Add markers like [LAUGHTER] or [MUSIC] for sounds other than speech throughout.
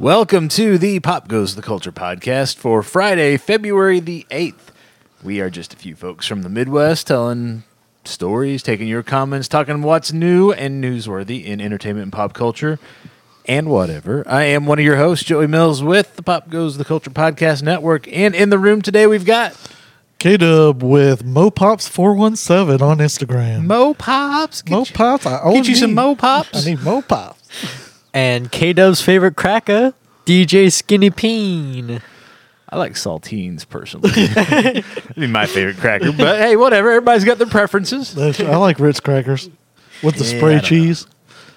Welcome to the Pop Goes the Culture podcast for Friday, February the 8th. We are just a few folks from the Midwest telling stories, taking your comments, talking what's new and newsworthy in entertainment and pop culture and whatever. I am one of your hosts, Joey Mills, with the Pop Goes the Culture podcast network. And in the room today, we've got K Dub with Mopops417 on Instagram. Mo Pops. Get, you, Mopops. I get you some need- Mo Pops. I need Mopops. And K Dub's favorite cracker, DJ Skinny Peen. I like saltines personally. [LAUGHS] That'd be my favorite cracker. But hey, whatever. Everybody's got their preferences. That's- I like Ritz crackers with the Yeah, I spray don't cheese.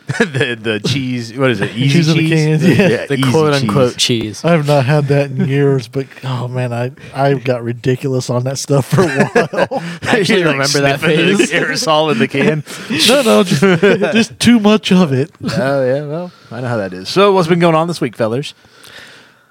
[LAUGHS] the the cheese. What is it? [LAUGHS] Easy Cheese in the can, yeah. The easy quote unquote cheese. cheese. I have not had that in [LAUGHS] years, but oh man, I I got ridiculous on that stuff for a while. I actually You, like, remember that sniffing phase. the aerosol in the can. no, no, just, just too much of it. oh yeah, well, I know how that is. So, what's been going on this week, fellers?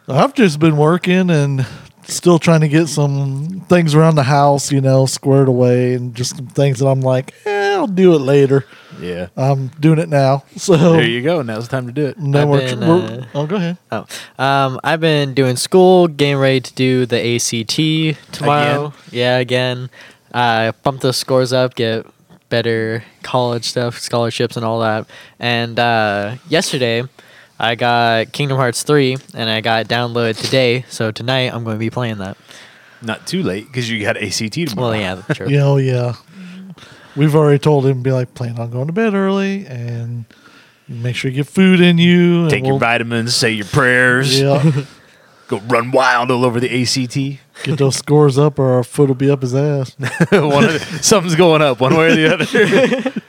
I've just been working and still trying to get some things around the house, you know, squared away, and just some things that I'm like, eh, I'll do it later. Yeah, I'm doing it now, so there you go. Now's the time to do it. then I've we're, been, we're- uh, oh, go ahead. Oh, um, I've been doing school, getting ready to do the ACT tomorrow. Yeah, again. I bumped the scores up, get better college stuff, scholarships, and all that. And uh, yesterday, I got Kingdom Hearts 3, and I got it downloaded today. So tonight, I'm going to be playing that. Not too late because you got ACT tomorrow. Well, yeah, that's [LAUGHS] true. Yeah, oh yeah. We've already told him be like, plan on going to bed early and make sure you get food in you. Take your we'll- vitamins, say your prayers, Yeah, [LAUGHS] go run wild all over the ACT. get those scores up, or our foot will be up his ass. [LAUGHS] one the, something's going up one way or the other. [LAUGHS]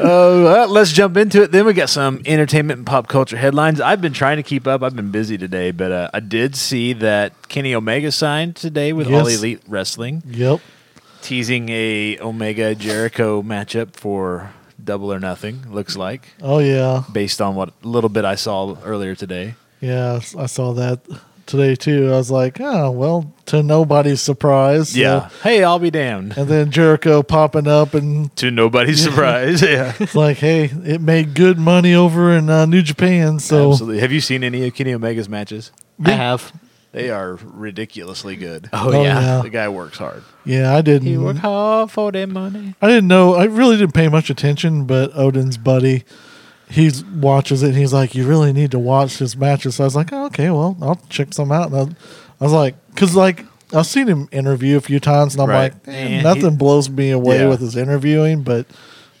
uh, well, let's jump into it. Then we got some entertainment and pop culture headlines. I've been trying to keep up. I've been busy today, but uh, I did see that Kenny Omega signed today with All Elite Wrestling, Yep. Teasing a Omega Jericho matchup for Double or Nothing. Looks like Oh yeah, based on what little bit I saw earlier today. yeah. I saw that today too. I was like, oh well, to nobody's surprise. so- Yeah. Hey, I'll be damned. And then Jericho popping up and [LAUGHS] To nobody's surprise. yeah. [LAUGHS] it's like, hey, it made good money over in uh, New Japan. So Absolutely. Have you seen any of Kenny Omega's matches? I have. They are ridiculously good. Oh, Oh, yeah. yeah. The guy works hard. yeah, I didn't. He work hard for that money. I didn't know. I really didn't pay much attention, but Odin's buddy, he watches it. and He's like, "You really need to watch his matches." So I was like, oh, "Okay, well, I'll check some out." And I, I was like, "Cause like I've seen him interview a few times, and I'm Right. like, eh, And nothing he- blows me away Yeah. with his interviewing, but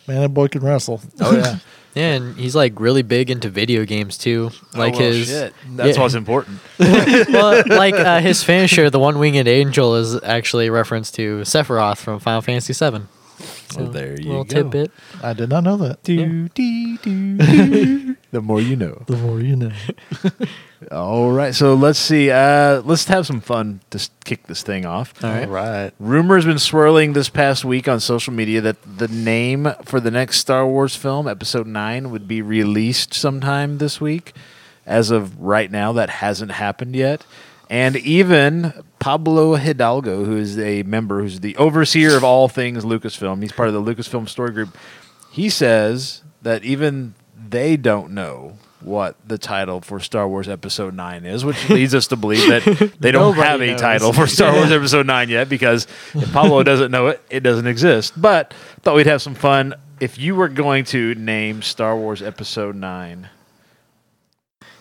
man, that boy can wrestle." Oh yeah. [LAUGHS] Yeah, and he's like really big into video games too. Like oh, well, his shit. [LAUGHS] That's yeah. what's important. [LAUGHS] [LAUGHS] well, like uh, his finisher, the one winged angel, is actually a reference to Sephiroth from Final Fantasy VII. So there you little go. tidbit. I did not know that. Do, dee, do, do. [LAUGHS] the more you know. The more you know. [LAUGHS] All right. So let's see. Uh, let's have some fun to kick this thing off. All right. right. Rumors been swirling this past week on social media that the name for the next Star Wars film, Episode 9, would be released sometime this week. As of right now, that hasn't happened yet. And even Pablo Hidalgo, who is a member, who's the overseer of all things Lucasfilm, he's part of the Lucasfilm story group, he says that even they don't know what the title for Star Wars Episode 9 is, which [LAUGHS] leads us to believe that they don't have a knows. title for Star Wars Episode 9 yet because if Pablo [LAUGHS] doesn't know it, it doesn't exist. But thought we'd have some fun. If you were going to name Star Wars Episode 9,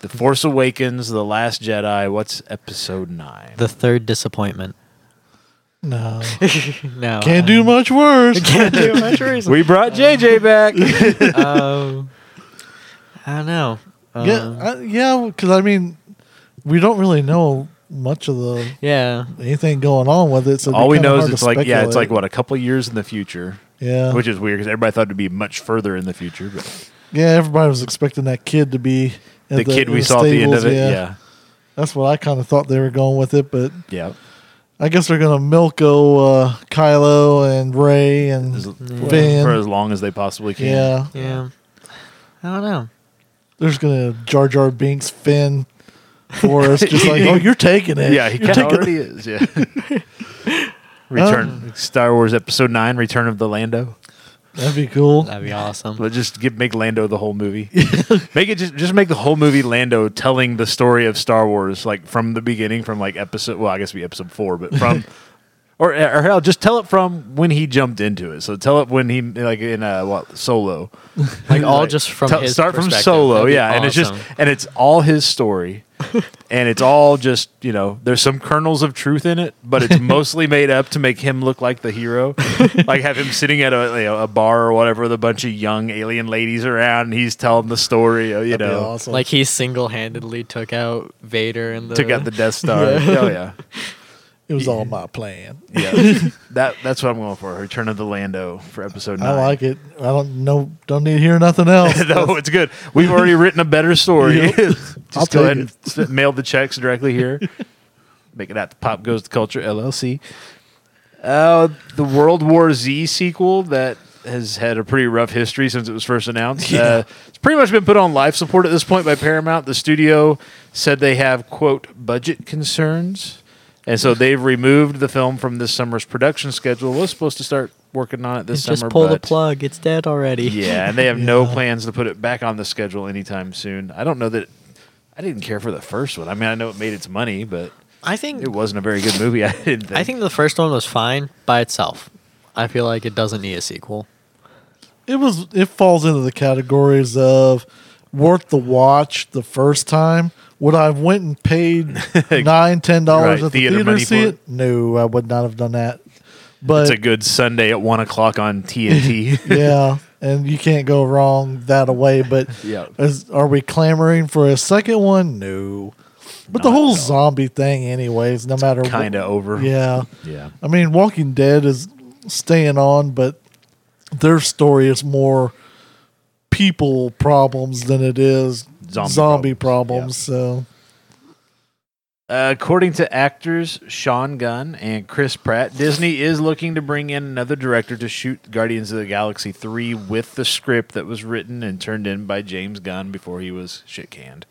The Force Awakens, The Last Jedi, what's Episode 9? The third disappointment. No, [LAUGHS] no, can't do much worse. [LAUGHS] Can't do much reason. we brought JJ back. [LAUGHS] um, I don't know. Um, yeah, I, yeah. Because I mean, we don't really know much of the yeah. anything going on with it. So All we kinda know is it's to like, yeah, it's like, what, a couple years in the future, yeah, which is weird because everybody thought it'd be much further in the future. But yeah. Everybody was expecting that kid to be at the, kid in we saw at the end of it, stables, yeah. That's what I kind of thought they were going with it, but Yeah. I guess they're gonna milko uh, Kylo and Rey and As- Finn. For as long as they possibly can. yeah, Yeah. I don't know. there's gonna Jar Jar Binks Finn [LAUGHS] for us, just like oh, you're taking it. Yeah, he you're kind of already is. Yeah. [LAUGHS] Return [LAUGHS] Star Wars Episode Nine: Return of the Lando. That'd be cool. That'd be awesome. But just give make Lando the whole movie. [LAUGHS] make it just just make the whole movie Lando telling the story of Star Wars, like from the beginning, from like episode. Well, I guess it'd be episode four, but from. [LAUGHS] Or, or hell, just tell it from when he jumped into it. So tell it when he like in uh, what Solo, [LAUGHS] Like all Like, just from tell- his start from. Solo, That'd be yeah, and it's just and it's all his story, [LAUGHS] and it's all just you know there's some kernels of truth in it, but it's [LAUGHS] mostly made up to make him look like the hero, [LAUGHS] like have him sitting at a you know, a bar or whatever with a bunch of young alien ladies around, and he's telling the story, you That'd know, awesome. like he single handedly took out Vader and the took out the Death Star. Yeah. Oh yeah, it was all my plan. [LAUGHS] yeah, that that's what I'm going for. Return of the Lando for episode nine. I like it. I don't know. Don't need to hear nothing [LAUGHS] else. no, it's good. We've already [LAUGHS] written a better story. Yep. Just I'll go ahead and mail the checks directly here. Make it out to Pop Goes the Culture LLC. Uh, the World War Z sequel that has had a pretty rough history since it was first announced. Uh, it's pretty much been put on life support at this point by Paramount. The studio said they have quote budget concerns, and so they've removed the film from this summer's production schedule. Was supposed to start working on it this just summer, pull the but plug. It's dead already. yeah, and they have no [LAUGHS] plans to put it back on the schedule anytime soon. I don't know that I didn't care for the first one. I mean, I know it made its money, but I think it wasn't a very good movie. [LAUGHS] I didn't think. I think the first one was fine by itself. I feel like it doesn't need a sequel. it was. It falls into the categories of worth the watch the first time. Would I have went and paid [LAUGHS] nine, ten dollars Right, at the theater theater to see for it? No, I would not have done that. But it's a good Sunday at one o'clock on TNT. [LAUGHS] yeah, and you can't go wrong that away. But [LAUGHS] Yeah. is, are we clamoring for a second one? No. But the whole zombie thing, anyways, no matter kind of over. Yeah, yeah. I mean, Walking Dead is staying on, but their story is more people problems than it is Zombie zombie, problems, problems. So Uh, according to actors Sean Gunn and Chris Pratt, Disney is looking to bring in another director to shoot Guardians of the Galaxy 3 with the script that was written and turned in by James Gunn before he was shit canned.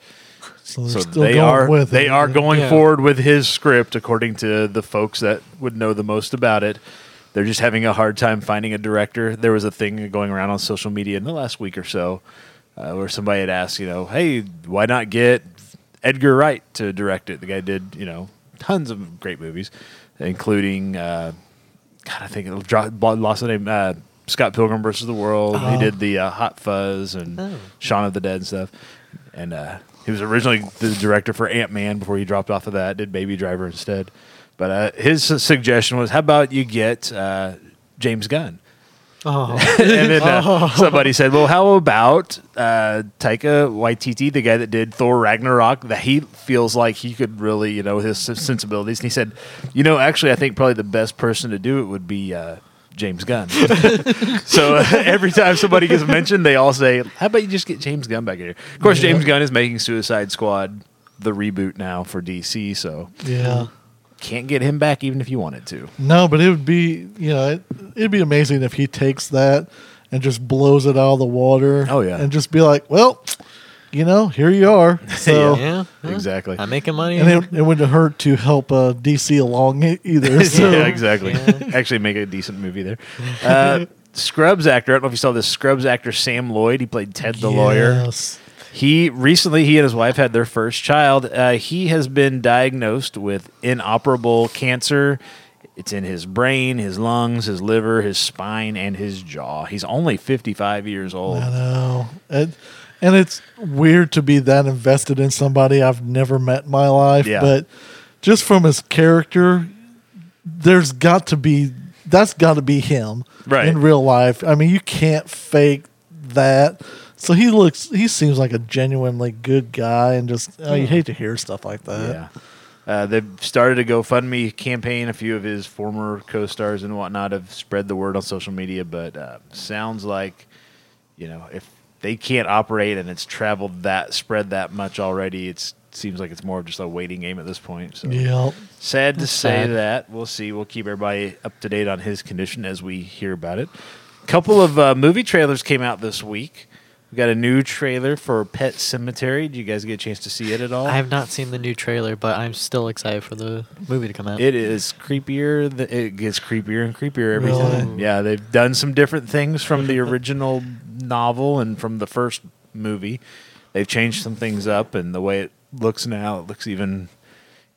so, they're So they going are with they it. are going Yeah. forward with his script according to the folks that would know the most about it. They're just having a hard time finding a director. There was a thing going around on social media in the last week or so uh, where somebody had asked, you know, hey, why not get Edgar Wright to direct it? The guy did, you know, tons of great movies, including, uh, God, I think it lost the name, uh, Scott Pilgrim versus the World. He Oh. did the uh, Hot Fuzz and Oh. Shaun of the Dead and stuff. And uh, he was originally the director for Ant Man before he dropped off of that, did Baby Driver instead. But uh, his suggestion was, how about you get uh, James Gunn? Oh, [LAUGHS] and then uh, [LAUGHS] somebody said, "Well, how about uh, Taika Waititi, the guy that did Thor Ragnarok? That he feels like he could really, you know, his sensibilities." And he said, "You know, actually, I think probably the best person to do it would be uh, James Gunn." [LAUGHS] so uh, every time somebody gets mentioned, they all say, "How about you just get James Gunn back here?" Of course, Yeah. James Gunn is making Suicide Squad the reboot now for DC, so yeah. Can't get him back even if you wanted to. No, but it would be you know it, it'd be amazing if he takes that and just blows it out of the water. Oh, yeah. and just be like, well, you know, here you are. [LAUGHS] So. yeah, yeah. Exactly. I'm making money. And it, it wouldn't hurt to help uh, DC along either. [LAUGHS] So. yeah, [LAUGHS] exactly. Yeah. Actually, make a decent movie there. Uh, Scrubs actor. I don't know if you saw this. Scrubs actor Sam Lloyd. He played Ted the lawyer. He recently he and his wife had their first child. Uh, he has been diagnosed with inoperable cancer. It's in his brain, his lungs, his liver, his spine, and his jaw. He's only 55 years old. I know. And, and it's weird to be that invested in somebody I've never met in my life. Yeah. But just from his character, there's got to be, that's got to be him Right. in real life. I mean, you can't fake that. So he looks, he seems like a genuinely good guy. And just, oh, you hate to hear stuff like that. Yeah. Uh, they've started a GoFundMe campaign. A few of his former co-stars and whatnot have spread the word on social media, but uh, sounds like, you know, if they can't operate and it's traveled that spread that much already, it seems like it's more of just a waiting game at this point. So Yeah. sad to That's say sad. that. We'll see. We'll keep everybody up to date on his condition as we hear about it. A couple of uh, movie trailers came out this week. We got a new trailer for Pet Sematary. Did you guys get a chance to see it at all? I have not seen the new trailer, but I'm still excited for the movie to come out. It is creepier. th- It gets creepier and creepier every Really? time. Yeah, they've done some different things from the original [LAUGHS] novel and from the first movie. They've changed some things up, and the way it looks now, it looks even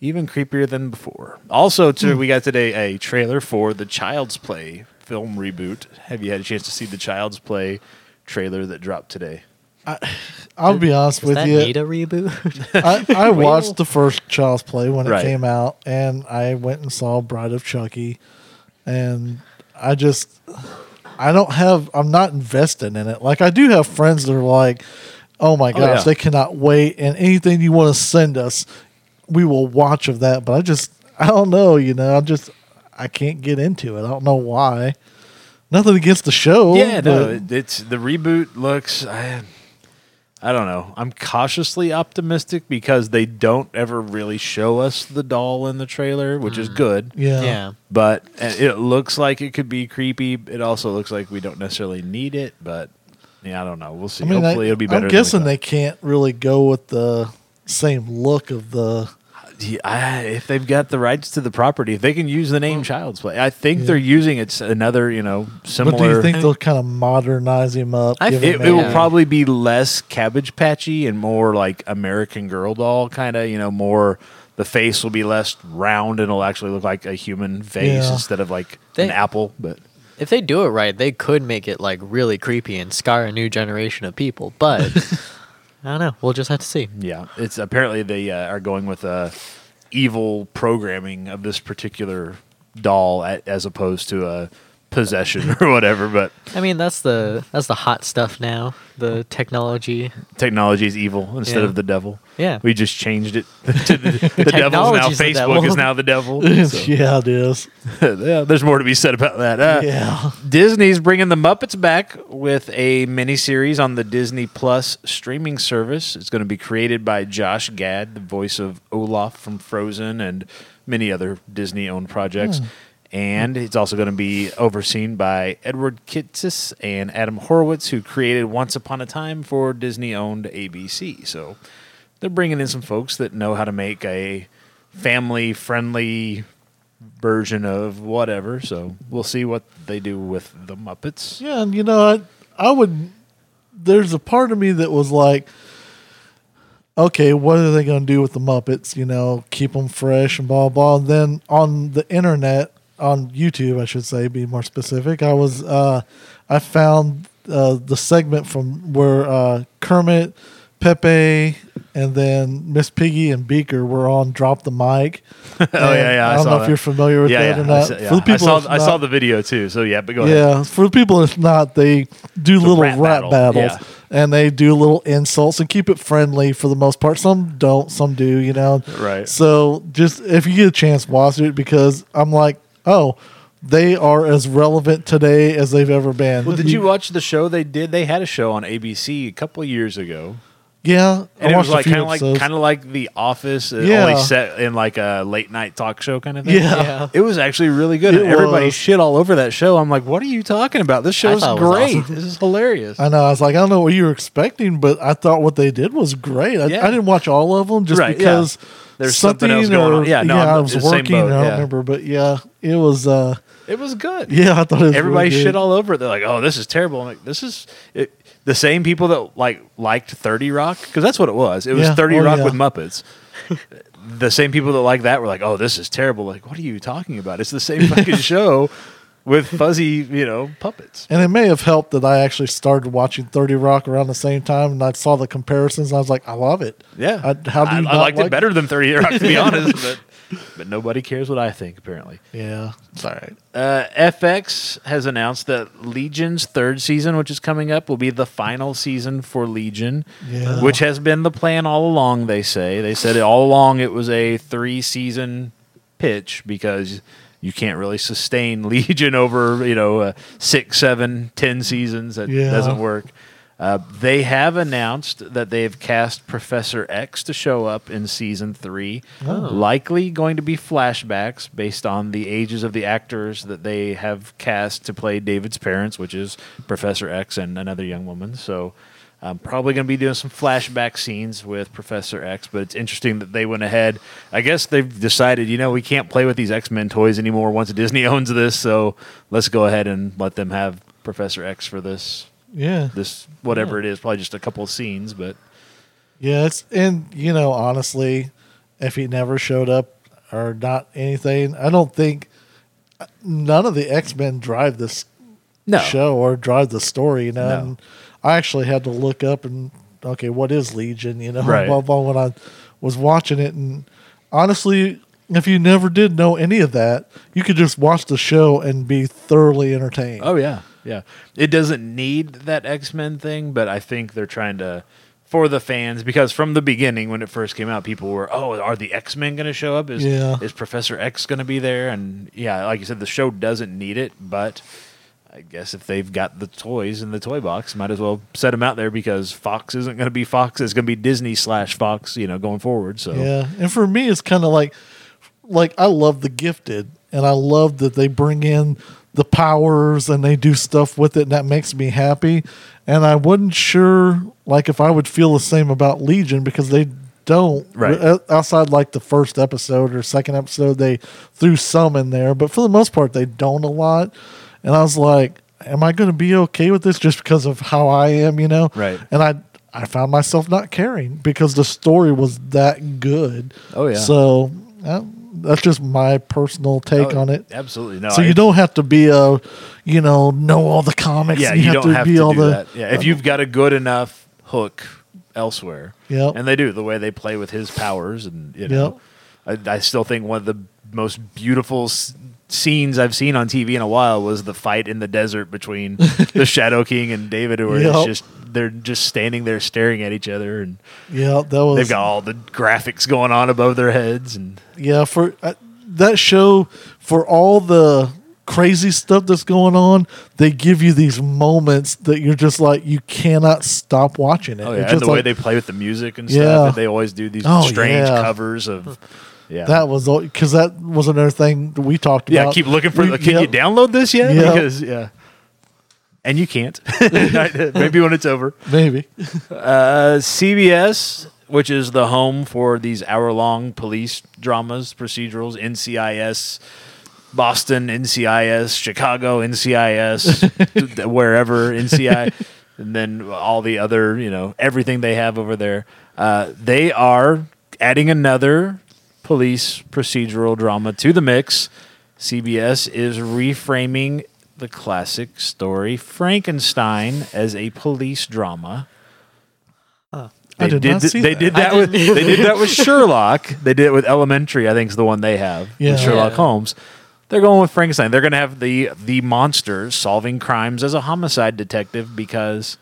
even creepier than before. Also, too, we got today a trailer for the Child's Play film reboot. Have you had a chance to see the Child's Play trailer that dropped today? I'll be honest Does with that you. need a reboot? [LAUGHS] I, I watched the first Child's Play when it Right. came out, and I went and saw Bride of Chucky, and I just, I don't have, I'm not invested in it. Like I do have friends that are like, oh my oh, gosh, yeah. they cannot wait, and anything you want to send us, we will watch of that. But I just, I don't know, you know, I just, I can't get into it. I don't know why. Nothing against the show. yeah, no, but- it, it's the reboot looks. I, I don't know. I'm cautiously optimistic because they don't ever really show us the doll in the trailer, which is good. yeah, yeah. But uh, it looks like it could be creepy. It also looks like we don't necessarily need it. But yeah, I don't know. We'll see. I mean, Hopefully, I, it'll be better. I'm guessing thought. they can't really go with the same look of the. Yeah, I, if they've got the rights to the property, if they can use the name Child's Play, I think Yeah. they're using it's another you know similar. But do you think they'll kind of modernize him up? I give it, him it will probably be less cabbage patchy and more like American Girl doll kind of. You know, more the face will be less round and it'll actually look like a human face Yeah. instead of like They- an apple. But If they do it right, they could make it like really creepy and scar a new generation of people. But [LAUGHS] I don't know. We'll just have to see. yeah, it's apparently they uh, are going with uh, evil programming of this particular doll a as opposed to a possession [LAUGHS] or whatever. But I mean, that's the that's the hot stuff now. The technology. technology is evil instead Yeah. of the devil. Yeah. We just changed it. [LAUGHS] to the [LAUGHS] the devil's now Facebook devil. is now the devil. So, yeah, it is. yeah, there's more to be said about that. Uh, Yeah. Disney's bringing the Muppets back with a miniseries on the Disney Plus streaming service. It's going to be created by Josh Gad, the voice of Olaf from Frozen and many other Disney owned projects. And it's also going to be overseen by Edward Kitsis and Adam Horowitz, who created Once Upon a Time for Disney owned ABC. So they're bringing in some folks that know how to make a family friendly version of whatever. So we'll see what they do with the Muppets. Yeah, and you know, I, I would. There's a part of me that was like, okay, what are they going to do with the Muppets? You know, keep them fresh and blah blah. And then on the internet, on YouTube, I should say, be more specific. I was, uh, I found uh, the segment from where uh, Kermit, Pepe, and then Miss Piggy and Beaker were on Drop the Mic. [LAUGHS] Oh yeah, yeah. I don't saw know if you're familiar with yeah, that yeah, or I not. saw, yeah. For the people I saw, that's I saw the video too. So yeah, but go ahead. yeah, for the people if not, they do little rap rap, battle, battles and they do little insults and keep it friendly for the most part. Some don't, some do, you know. Right. So just if you get a chance, watch it because I'm like, oh, they are as relevant today as they've ever been. Well, did you watch the show they did? They had a show on ABC a couple of years ago, Yeah, and it was like kind of of like kind of like The Office, uh, Yeah. only set in like a late night talk show kind of thing. Yeah. Yeah. It was actually really good. It everybody was. shit all over that show. I'm like, what are you talking about? This show's thought it was great. awesome. This is hilarious. I know. I was like, I don't know what you were expecting, but I thought what they did was great. I, Yeah. I didn't watch all of them just Right, yeah. There's something else or- going on. Yeah, no, I'm I was working. I don't yeah. remember, but yeah, it was. uh It was good. Yeah, I thought it was. Everybody really shit all over it. They're like, "Oh, this is terrible." I'm like, "This is it, the same people that like liked Thirty Rock because that's what it was. It was Yeah. Thirty Oh, Rock yeah. with Muppets." the same people that like that were like, "Oh, this is terrible." Like, what are you talking about? It's the same [LAUGHS] fucking show with fuzzy, you know, puppets. And it may have helped that I actually started watching 30 Rock around the same time and I saw the comparisons. And I was like, I love it. Yeah, I, how do you I not liked like it better than Thirty Rock to be [LAUGHS] honest, but but nobody cares what I think apparently. Yeah. It's all right. Uh, FX has announced that Legion's third season, which is coming up, will be the final season for Legion, Yeah. which has been the plan all along. They say they said it all along it was a three season pitch because you can't really sustain [LAUGHS] Legion over you know uh, six, seven, ten seasons. That Yeah. doesn't work. Uh, they have announced that they've cast Professor X to show up in season three. Likely going to be flashbacks based on the ages of the actors that they have cast to play David's parents, which is Professor X and another young woman. So I'm probably going to be doing some flashback scenes with Professor X, but it's interesting that they went ahead. I guess they've decided, you know, we can't play with these X Men toys anymore once Disney [LAUGHS] owns this, so let's go ahead and let them have Professor X for this, Yeah. this whatever it is. Probably just a couple of scenes, but Yeah, it's and you know, honestly, if he never showed up or not anything, I don't think uh, none of the X Men drive this no. show or drive the story. You know, No. and I actually had to look up and okay, what is Legion? You know, [LAUGHS] Right. blah, blah, when I was watching it, and honestly, if you never did know any of that, you could just watch the show and be thoroughly entertained. Oh yeah, yeah. It doesn't need that X Men thing, but I think they're trying to for the fans because from the beginning when it first came out, people were, "Oh, are the X Men going to show up? Is Yeah. is Professor X going to be there?" And yeah, like you said, the show doesn't need it, but I guess if they've got the toys in the toy box, might as well set them out there because Fox isn't going to be Fox; it's going to be Disney slash Fox, you know, going forward. So Yeah, and for me, it's kind of like, like I love the Gifted, and I love that they bring in the powers and they do stuff with it, and that makes me happy. And I wasn't sure, like, if I would feel the same about Legion because they don't. Right. Uh, outside, like the first episode or second episode, they threw some in there, but for the most part, they don't a lot. And I was like, am I going to be okay with this just because of how I am, you know? Right. And I I found myself not caring because the story was that good. Oh, yeah. So uh, that's just my personal take Oh, on it. absolutely no. so I- you don't have to be a, you know, know all the comics. Yeah, you, don't have to be all do the. that. Yeah, if you've got a good enough hook elsewhere, Yeah. and they do the way they play with his powers, and you know, I, I still think one of the most beautiful scenes I've seen on TV in a while was the fight in the desert between [LAUGHS] the Shadow King and David, where Yep. it's just they're just standing there staring at each other, and Yeah, that was. they've got all the graphics going on above their heads, and Yeah, for uh, that show, for all the crazy stuff that's going on, they give you these moments that you're just like you cannot stop watching it. oh yeah, and the way they play with the music and Yeah. stuff, and they always do these Oh, strange yeah. covers of. Yeah, that was because that was another thing that we talked about. Yeah, keep looking for. We- the, can yep. you download this yet? Yep. Because yeah, and you can't. [LAUGHS] Maybe when it's over. Maybe. Uh, CBS, which is the home for these hour-long police dramas, procedurals, NCIS, Boston, NCIS, Chicago, NCIS, [LAUGHS] wherever NCI, and then all the other, you know, everything they have over there. Uh, they are adding another police procedural drama to the mix. CBS is reframing the classic story Frankenstein as a police drama. I They did not th- they that. did that with they did that with [LAUGHS] Sherlock. They did it with Elementary. I think is the one they have Yeah. with Sherlock Yeah. Holmes. They're going with Frankenstein. They're going to have the the monster solving crimes as a homicide detective because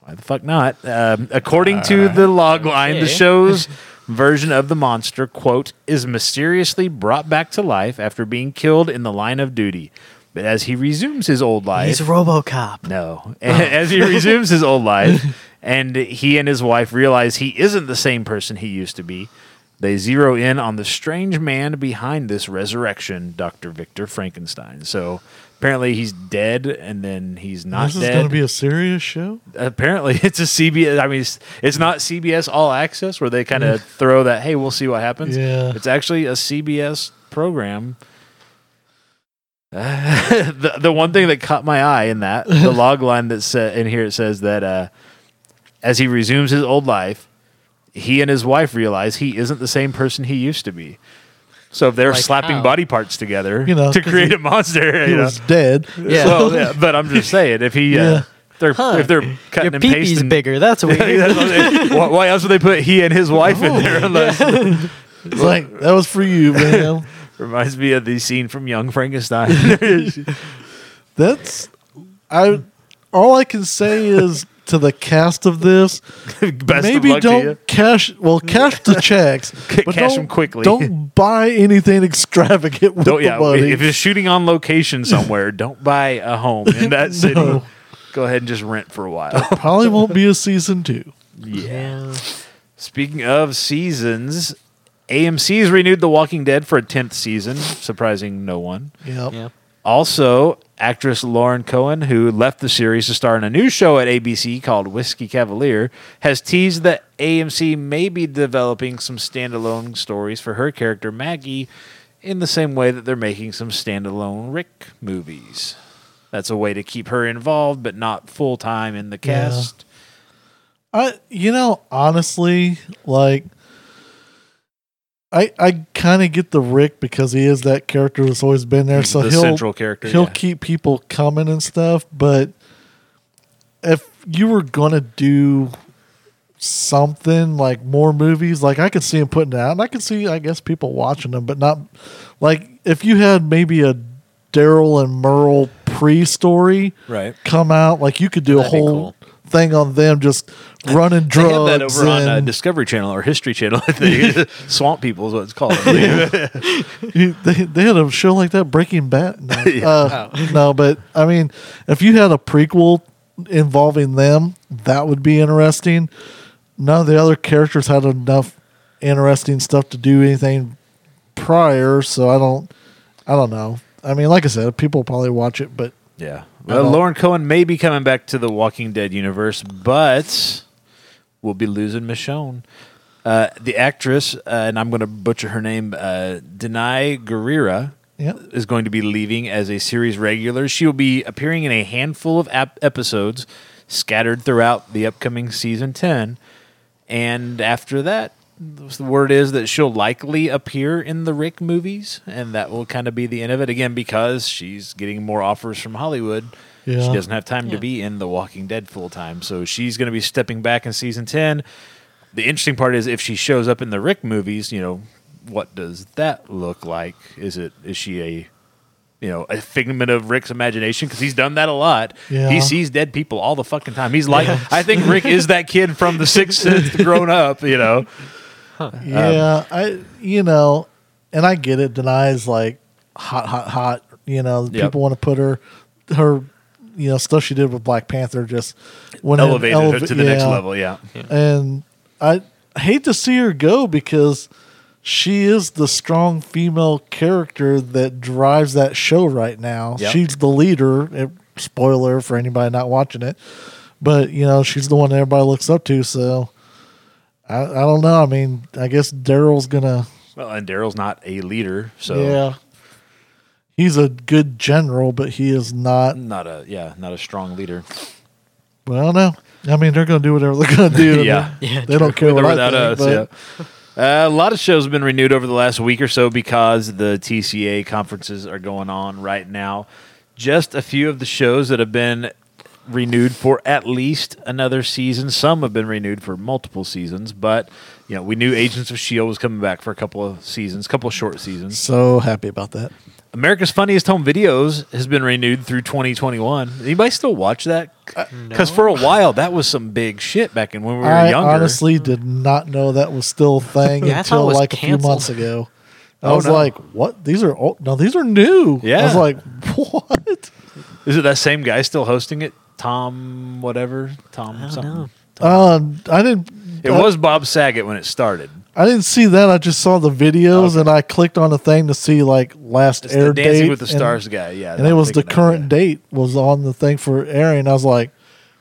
why the fuck not? Um, according to the log line, the show's [LAUGHS] version of the monster quote is mysteriously brought back to life after being killed in the line of duty. But as he resumes his old life, He's RoboCop. no. [LAUGHS] As he resumes his old life and he and his wife realize he isn't the same person he used to be, they zero in on the strange man behind this resurrection, Dr. Victor Frankenstein. So apparently he's dead and then he's not this is going to be a serious show. apparently [LAUGHS] it's a CBS. I mean, it's, it's not CBS All Access where they kind of throw that, hey, we'll see what happens. Yeah. It's actually a CBS program. [LAUGHS] the the one thing that caught my eye in that the [LAUGHS] log line that said in here it says that uh, as he resumes his old life, he and his wife realize he isn't the same person he used to be. So if they're Like slapping how? body parts together You know, [LAUGHS] to 'cause create he- a monster, He you know. was dead. Yeah. Well, yeah, but I'm just saying if he uh, Yeah. if they're Huh. if they're Your cutting and pee-pee's pasting bigger. That's [LAUGHS] weird. That's what they- why, why else would they put he and his wife in there? Unless [LAUGHS] It's like that was for you, man. reminds me of the scene from Young Frankenstein. That's I. All I can say is to the cast of this, [LAUGHS] Best maybe of luck to you. don't cash. Well, cash the [LAUGHS] checks, but Cash don't, them quickly. Don't buy anything [LAUGHS] extravagant with Don't the yeah. money. If it's shooting on location somewhere, don't buy a home in that city. No. Go ahead and just rent for a while. Probably won't be a season two. yeah. Speaking of seasons, AMC's renewed The Walking Dead for a tenth season, surprising no one. Yep. Yeah. Also, actress Lauren Cohan, who left the series to star in a new show at ABC called Whiskey Cavalier, has teased that AMC may be developing some standalone stories for her character Maggie in the same way that they're making some standalone Rick movies. That's a way to keep her involved, but not full time in the Yeah. cast. I you know honestly like I I kind of get the Rick because he is that character that's always been there. He's so the he'll central character, He'll yeah. keep people coming and stuff. But if you were gonna do something like more movies, like I could see him putting it out, and I could see I guess people watching them, but not like if you had maybe a Daryl and Merle pre story Right. come out, like you could do a That'd be whole cool. Thing on them just running They drugs. have that over on uh, Discovery Channel or History Channel. [LAUGHS] I think. [LAUGHS] Swamp People is what it's called. [LAUGHS] You- they, they had a show like that, Breaking Bad. No, Yeah. uh, no, but I mean, if you had a prequel involving them, that would be interesting. None of the other characters had enough interesting stuff to do anything prior, so I don't, I don't know. I mean, like I said, people probably watch it, but Yeah. Well, Lauren Cohan may be coming back to the Walking Dead universe, but we'll be losing Michonne. Uh, the actress, uh, and I'm going to butcher her name, uh, Danai Guerrera, yeah, is going to be leaving as a series regular. She will be appearing in a handful of ap- episodes scattered throughout the upcoming season 10. And after that, the word is that she'll likely appear in the Rick movies, and that will kind of be the end of it. Again, because she's getting more offers from Hollywood. She doesn't have time to be in The Walking Dead full time. So she's going to be stepping back in season 10. The interesting part is if she shows up in the Rick movies, you know, what does that look like? Is it is she a you know a figment of Rick's imagination because he's done that a lot. Yeah. He sees dead people all the fucking time. He's like, I think Rick is that kid from The Sixth Sense [LAUGHS] grown up. You know, yeah. I, you know, and I get it. Danai's like hot, hot, hot. You know, Yep. people want to put her, her, you know, stuff she did with Black Panther just went in- elevated her eleva- to the next level. Yeah, And I hate to see her go because she is the strong female character that drives that show right now. Yep. She's the leader. eh, Spoiler for anybody not watching it, but you know she's the one everybody looks up to. So I, I don't know. I mean, I guess Daryl's gonna. well, and Daryl's not a leader, so Yeah, he's a good general, but he is not. not a yeah, not a strong leader. Well, no. I mean, they're gonna do whatever they're gonna do. [LAUGHS] Yeah. Yeah, they don't care With what or I think, us, but- yeah. Uh, a lot of shows have been renewed over the last week or so because the TCA conferences are going on right now. Just a few of the shows that have been renewed for at least another season. Some have been renewed for multiple seasons, but you know we knew Agents of Shield was coming back for a couple of seasons, couple of short seasons. So happy about that. America's Funniest Home Videos has been renewed through 2021. Anybody still watch that? Uh, because for a while that was some big shit back in when we were I younger. honestly did not know that was still a thing [LAUGHS] Yeah, I thought it until was like a few months ago. Oh, I Oh, was no. like, "What? These are old? No, these are new." Yeah, I was like, [LAUGHS] "What?" Is it that same guy still hosting it? Tom, whatever. Tom, something. know. Um, I didn't. It I, was Bob Saget when it started. I didn't see that. I just saw the videos, Okay. and I clicked on the thing to see like last It's air the Dancing date with the and- Stars guy. Yeah, and, it was the current date was on the thing for airing. I was like,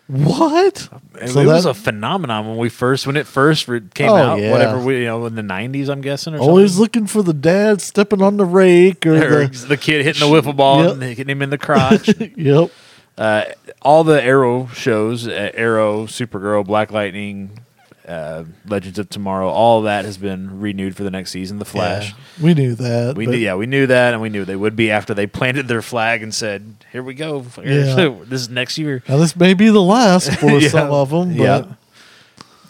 "What?" It, So it was a phenomenon when we first when it first came Oh, out. yeah. Whatever we you know in the nineties, I'm guessing. Or Always something. looking for the dad stepping on the rake or [LAUGHS] Or the. the kid hitting the wiffle ball Yep. and hitting him in the crotch. [LAUGHS] Yep. Uh, all the Arrow shows, uh, Arrow, Supergirl, Black Lightning, uh, Legends of Tomorrow, all that has been renewed for the next season. The Flash. Yeah, we knew that. We knew, yeah, we knew that, and we knew they would be after they planted their flag and said, "Here we go. [LAUGHS] Yeah. this is next year." Now this may be the last [LAUGHS] for Yeah. some of them, but Yeah.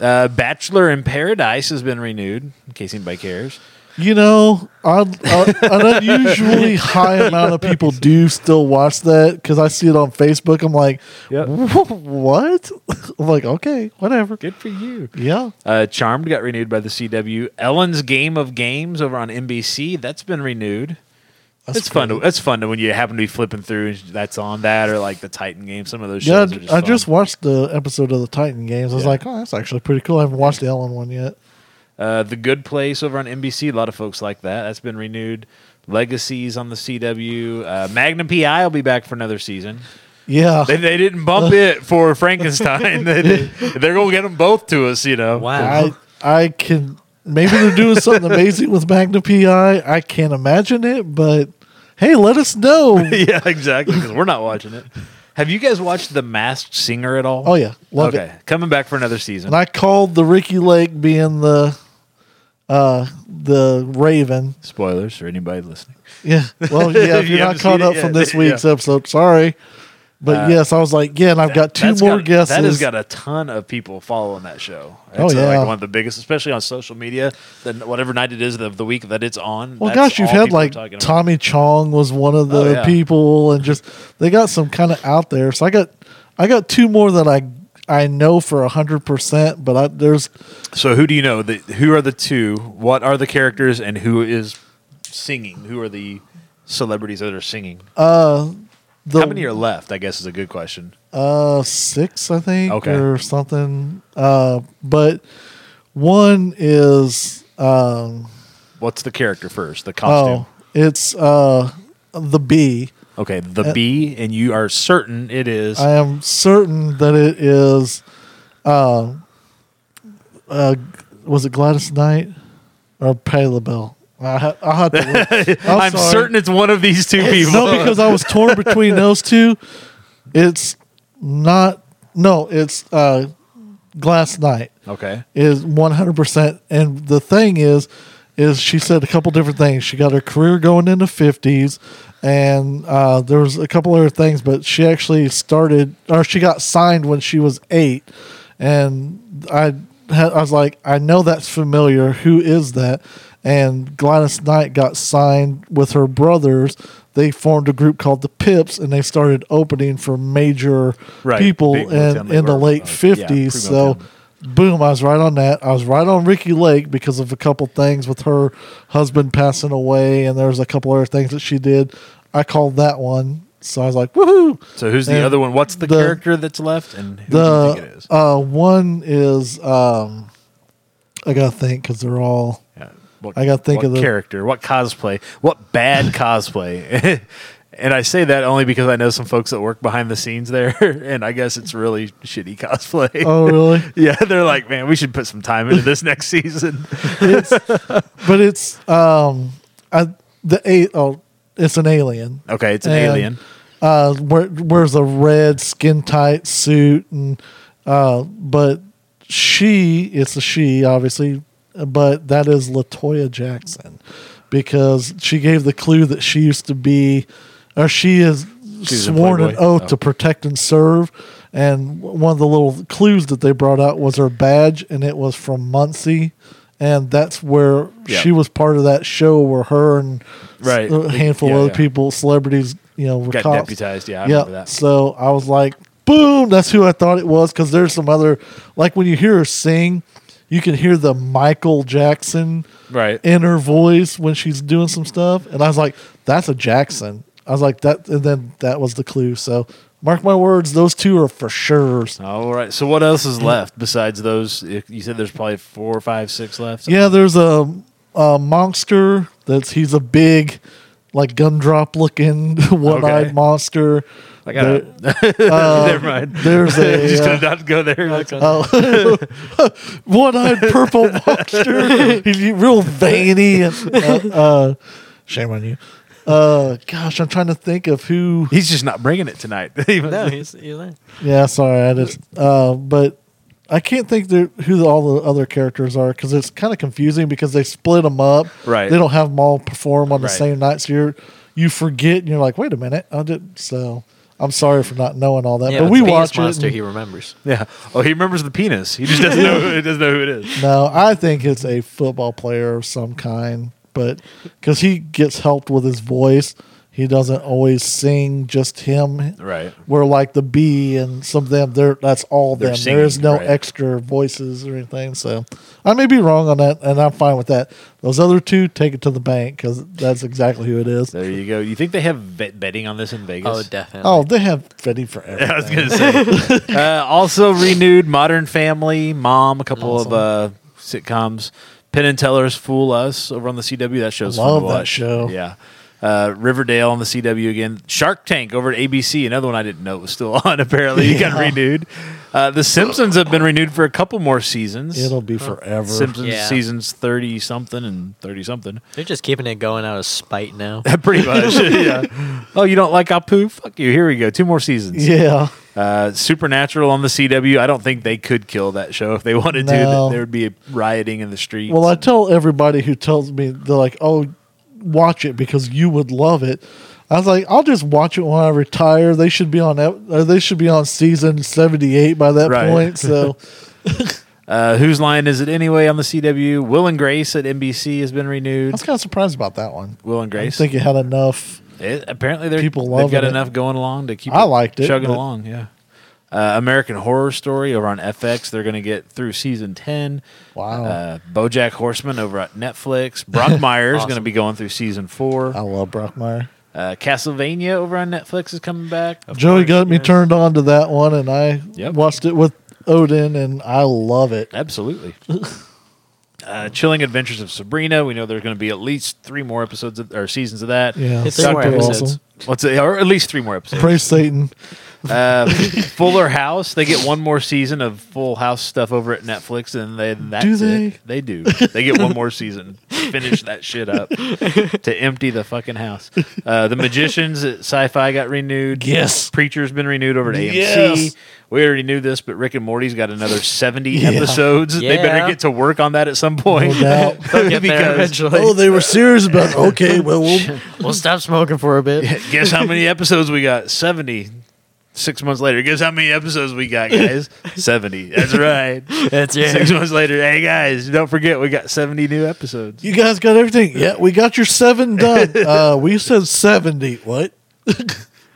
Uh, Bachelor in Paradise has been renewed, in case anybody cares. You know, odd, uh, an unusually [LAUGHS] high amount of people do still watch that because I see it on Facebook. I'm like, Yep. what? [LAUGHS] I'm like, okay, whatever. Good for you. Yeah, Uh, Charmed got renewed by the CW. Ellen's Game of Games over on NBC that's been renewed. That's it's fun. To, it's fun to when you happen to be flipping through and that's on that or like the Titan game. Some of those yeah. shows. are just I fun. just watched the episode of the Titan games. I was Yeah. like, oh, that's actually pretty cool. I haven't watched the Ellen one yet. Uh, the Good Place over on NBC. A lot of folks like that. That's been renewed. Legacies on the CW. Uh, Magnum PI will be back for another season. Yeah. They, they didn't bump [LAUGHS] it for Frankenstein. [LAUGHS] they, they're going to get them both to us, you know. Wow. I I can maybe they're doing [LAUGHS] something amazing with Magna PI. I can't imagine it, but hey, let us know. yeah, exactly. Because we're not watching it. Have you guys watched The Masked Singer at all? Oh yeah, love okay, it. coming back for another season. And I called the Ricki Lake being the uh the Raven. Spoilers for anybody listening. Yeah. Well, [LAUGHS] yeah, if You you're not haven't caught seen it up from yet. this week's episode, sorry. But Uh, yes, I was like, yeah, and I've got two That's more got- guesses. That has got a ton of people following that show. Oh, It's, uh, yeah. like one of the biggest, especially on social media. Then whatever night it is of the week that it's on. well, that's gosh, you've all had people are like talking about. Tommy Chong was one of the Oh, yeah. people, and just they got some kind of out there. So I got, I got two more that I I know for hundred percent, but I, there's So who do you know? The, who are the two? What are the characters, and who is singing? Who are the celebrities that are singing? uh the How many are left? I guess is a good question. uh six, I think, Okay. or something. Uh, but one is um What's the character first? The costume. oh, it's uh the bee. Okay, the Uh, bee, and you are certain it is. I am certain that it is. Uh, uh, was it Gladys Knight or Patti LaBelle? I ha- I'll have to look. [LAUGHS] I'm, I'm certain it's one of these two people. No, because I was torn between those two. It's not. No, it's uh, Gladys Knight okay. is 100%. And the thing is, is she said a couple different things. She got her career going in the 50s, and uh, there was a couple other things, but she actually started, or she got signed when she was eight. And I, had, I was like, I know that's familiar. Who is that? And Gladys Knight got signed with her brothers. They formed a group called the Pips, and they started opening for major Right. people Big in, in the late uh, yeah, 50s. pre-Motown. Boom, I was right on that. I was right on Ricki Lake because of a couple things with her husband passing away, and there's a couple other things that she did. I called that one, so I was like, woohoo! So who's the And other one? What's the, the- character that's left, and who do you think it The uh, one is um, I gotta think because they're all. Yeah. What, I gotta think of the- character, what cosplay, what bad cosplay. [LAUGHS] and I say that only because I know some folks that work behind the scenes there, [LAUGHS] and I guess it's really shitty cosplay. Oh, really? [LAUGHS] yeah, they're like, man, we should put some time into this next season. [LAUGHS] but it's um, I, the eight. Oh, it's an alien. Okay, it's an And, alien. uh, wears a red skin tight suit, and uh, but she, it's a she, obviously, but that is Latoya Jackson because she gave the clue that she used to be, or she is She's sworn an oath Oh. to protect and serve. And one of the little clues that they brought out was her badge, and it was from Muncie. And that's where Yeah. she was part of that show where her and Right. a handful Yeah, of other yeah. people, celebrities, you know, were Got cops. deputized. Yeah, I yeah. remember that. So I was like, boom, that's who I thought it was. Because there's some other, like when you hear her sing, you can hear the Michael Jackson Right. in her voice when she's doing some stuff. And I was like, that's a Jackson. I was like, that, and then that was the clue. So mark my words, those two are for sure. All right. So what else is left besides those? You said there's probably four, five, six left. Yeah, there's a, a monster that's, he's a big, like gumdrop looking [LAUGHS] one eyed Okay. monster. I got [LAUGHS] Uh, Never mind. There's [LAUGHS] a Just uh, not go there. Oh, one-eyed purple monster. He's real veiny. And, uh, uh, shame on you. Uh, gosh, I'm trying to think of who. He's just not bringing it tonight. [LAUGHS] Even- No, he's, he's there. Yeah, sorry, I just. Uh, but I can't think the, who the, all the other characters are because it's kind of confusing because they split them up. Right. They don't have them all perform on the Right. same night, so you're you forget and you're like, wait a minute, I did. So I'm sorry for not knowing all that, Yeah, but we Penis watch it. Monster. and- He remembers. yeah. Oh, he remembers the penis. He just doesn't know. [LAUGHS] He doesn't know who it is. No, I think it's a football player of some kind, but because he gets helped with his voice, he doesn't always sing just him. Right. Where like the bee and some of them, they're that's all They're them. there is no right. extra voices or anything. So I may be wrong on that, and I'm fine with that. Those other two, take it to the bank because that's exactly who it is. There you go. You think they have bet- betting on this in Vegas? Oh, definitely. Oh, they have betting for everything. [LAUGHS] I was gonna say. [LAUGHS] uh, also renewed Modern Family, Mom, a couple of uh, sitcoms. Penn and Teller's Fool Us over on the CW. That show's fun to Love that watch. show. Yeah. Uh, Riverdale on the CW again. Shark Tank over at ABC, another one I didn't know was still [LAUGHS] on. Apparently, it got Yeah. renewed. Uh, the Simpsons have been renewed for a couple more seasons. It'll be forever. Simpsons Yeah. seasons thirty something and thirty something. They're just keeping it going out of spite now. [LAUGHS] Pretty much. [LAUGHS] yeah. Oh, you don't like Apu? Fuck you. Here we go. Two more seasons. Yeah. Uh, Supernatural on the CW. I don't think they could kill that show if they wanted No. to. There would be rioting in the streets. Well, I tell everybody who tells me they're like, "Oh, watch it because you would love it." I was like, "I'll just watch it when I retire." They should be on or they should be on season seventy eight by that Right. point. So [LAUGHS] [LAUGHS] uh, whose line is it anyway on the CW? Will and Grace at NBC has been renewed. I was kind of surprised about that one. Will and Grace. I think it had enough. It, apparently, they're, People they've got it. enough going along to keep. I liked it, chugging along. Yeah. Uh, American Horror Story over on FX. They're going to get through season ten. Wow, Uh, BoJack Horseman over at Netflix. [LAUGHS] Brockmire's going to be going through season four. I love Brockmire. Uh, Castlevania over on Netflix is coming back. Of Joey course, got me turned on to that one, and I Yep. watched it with Odin, and I love it. Absolutely. [LAUGHS] uh, Chilling Adventures of Sabrina. We know there's going to be at least three more episodes of, or seasons of that. Yeah, It's three more episodes. awesome. What's it? Or at least three more episodes. Praise Satan. Uh, [LAUGHS] Fuller House. They get one more season of Full House stuff over at Netflix, and they that's Do they? It. They do. They get one more season. Finish that shit up [LAUGHS] to empty the fucking house. Uh, the Magicians at Sci-Fi got renewed. Yes. Preacher's been renewed over at AMC. Yes. We already knew this, but Rick and Morty's got another seventy Yeah. episodes. They better get to work on that at some point. No doubt. [LAUGHS] They'll get there because. Oh, they were serious about. It. Okay, well, we'll we'll stop smoking for a bit. guess how many episodes we got? Seventy. Six months later, guess how many episodes we got, guys? [LAUGHS] Seventy. That's right. That's Six months later, hey guys, don't forget we got seventy new episodes. You guys got everything? Yeah, we got your seven done. Uh, we said seventy. What? [LAUGHS]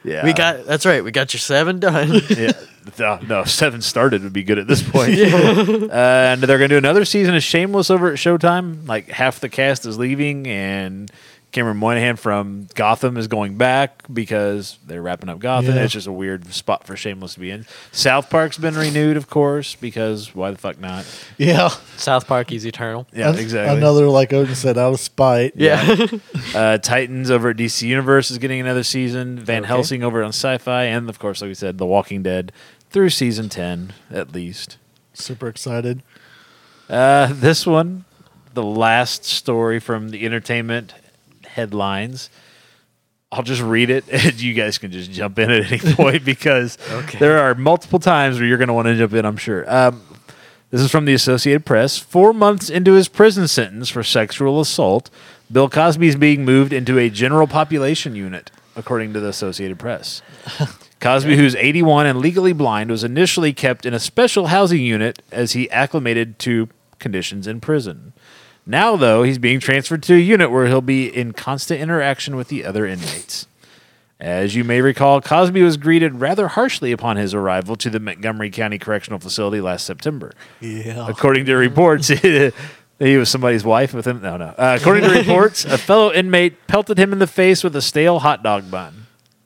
Yeah, We got that's right. We got your seven done. [LAUGHS] yeah. No, no, seven started would be good at this point. uh, and they're going to do another season of Shameless over at Showtime. Like half the cast is leaving, and Cameron Monaghan from Gotham is going back because they're wrapping up Gotham. Yeah. It's just a weird spot for Shameless to be in. South Park's been renewed, of course, because why the fuck not? Yeah, South Park is eternal. Yeah, An- exactly. Another like Odin said, out of spite. Yeah. Uh, Titans over at DC Universe is getting another season. Van Okay. Helsing over on Sci-Fi, and of course, like we said, The Walking Dead through season ten at least. Super excited. Uh, this one, the last story from the entertainment headlines. I'll just read it, [LAUGHS] and you guys can just jump in at any [LAUGHS] point because Okay. there are multiple times where you're going to want to jump in. I'm sure. Um, this is from the Associated Press. Four months into his prison sentence for sexual assault, Bill Cosby is being moved into a general population unit, according to the Associated Press. [LAUGHS] Cosby, who's 81 and legally blind, was initially kept in a special housing unit as he acclimated to conditions in prison. Now, though, he's being transferred to a unit where he'll be in constant interaction with the other inmates. As you may recall, Cosby was greeted rather harshly upon his arrival to the Montgomery County Correctional Facility last September. Yeah. According to reports, [LAUGHS] he was somebody's wife with him. No, no. Uh, according to [LAUGHS] reports, a fellow inmate pelted him in the face with a stale hot dog bun.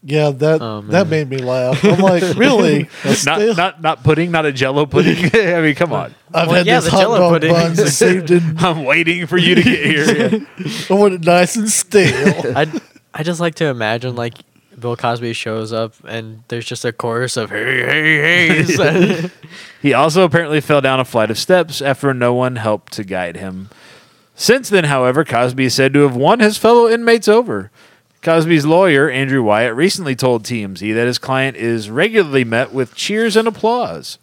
Yeah, that Oh, man. that made me laugh. I'm like, [LAUGHS] really? That's Not, still- not, not pudding, not a Jello pudding. [LAUGHS] I mean, come on. I've Well, had yeah, this the hot Jell-O dog pudding. buns saved in. [LAUGHS] I'm waiting for you to get here. Yeah. I want it nice and stale. I I just like to imagine like Bill Cosby shows up and there's just a chorus of hey hey hey. He also apparently fell down a flight of steps after no one helped to guide him. Since then, however, Cosby is said to have won his fellow inmates over. Cosby's lawyer, Andrew Wyatt, recently told TMZ that his client is regularly met with cheers and applause.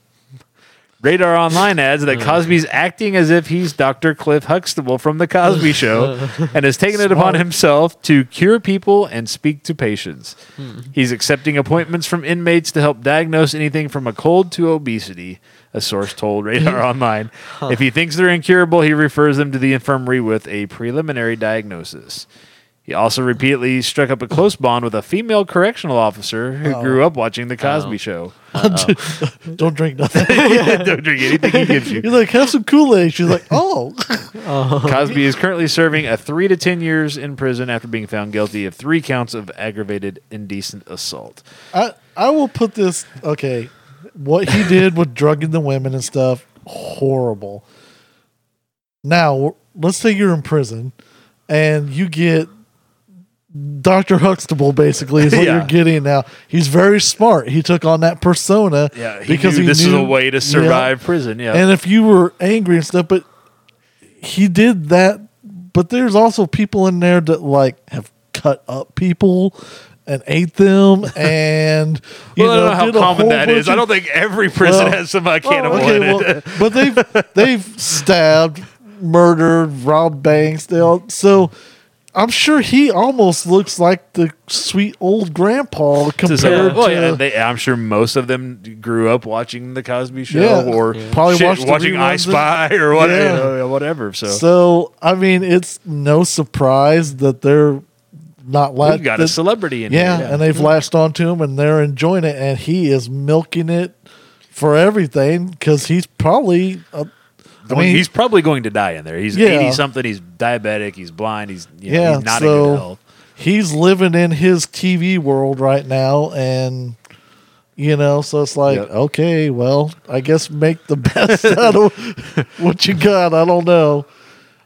Radar Online adds that [LAUGHS] Cosby's acting as if he's Dr. Cliff Huxtable from The Cosby [LAUGHS] Show and has taken it upon himself to cure people and speak to patients. Hmm. He's accepting appointments from inmates to help diagnose anything from a cold to obesity, a source told Radar [LAUGHS] Online. If he thinks they're incurable, he refers them to the infirmary with a preliminary diagnosis. He also repeatedly struck up a close bond with a female correctional officer who Oh. grew up watching The Cosby Oh. Show. [LAUGHS] [LAUGHS] Don't drink nothing. [LAUGHS] Don't drink anything he gives you. You're like, have some Kool Aid. She's like, oh. Uh-huh. Cosby is currently serving a three to ten years in prison after being found guilty of three counts of aggravated indecent assault. I I will put this. Okay, what he did with drugging the women and stuff, horrible. Now let's say you're in prison, and you get Dr. Huxtable basically is what [LAUGHS] Yeah. you're getting now. He's very smart. He took on that persona Yeah, he because he this knew, is a way to Yeah. survive prison. Yeah, And if you were angry and stuff, but he did that. But there's also people in there that like have cut up people and ate them, [LAUGHS] and you well, I don't know how common that is. bunch I don't think every prison Well, has some uh, cannibal okay, in it. well, but they've [LAUGHS] they've stabbed, murdered, robbed banks. They all, so I'm sure he almost looks like the sweet old grandpa To compared well, to. yeah, they, I'm sure most of them grew up watching the Cosby Show Yeah. or Yeah. Probably shit, watched the watching I reruns Spy or whatever, Yeah. you know, whatever. So, so I mean, it's no surprise that they're not we've got that- a celebrity in yeah, here. and they've latched onto him and they're enjoying it, and he is milking it for everything because he's probably. I mean, he's probably going to die in there. He's Yeah. 80 something. He's diabetic. He's blind. He's, you know, Yeah, he's not in good health. he's living in his TV world right now, and you know, so it's like, Yep. okay, well, I guess make the [LAUGHS] best out of what you got. I don't know.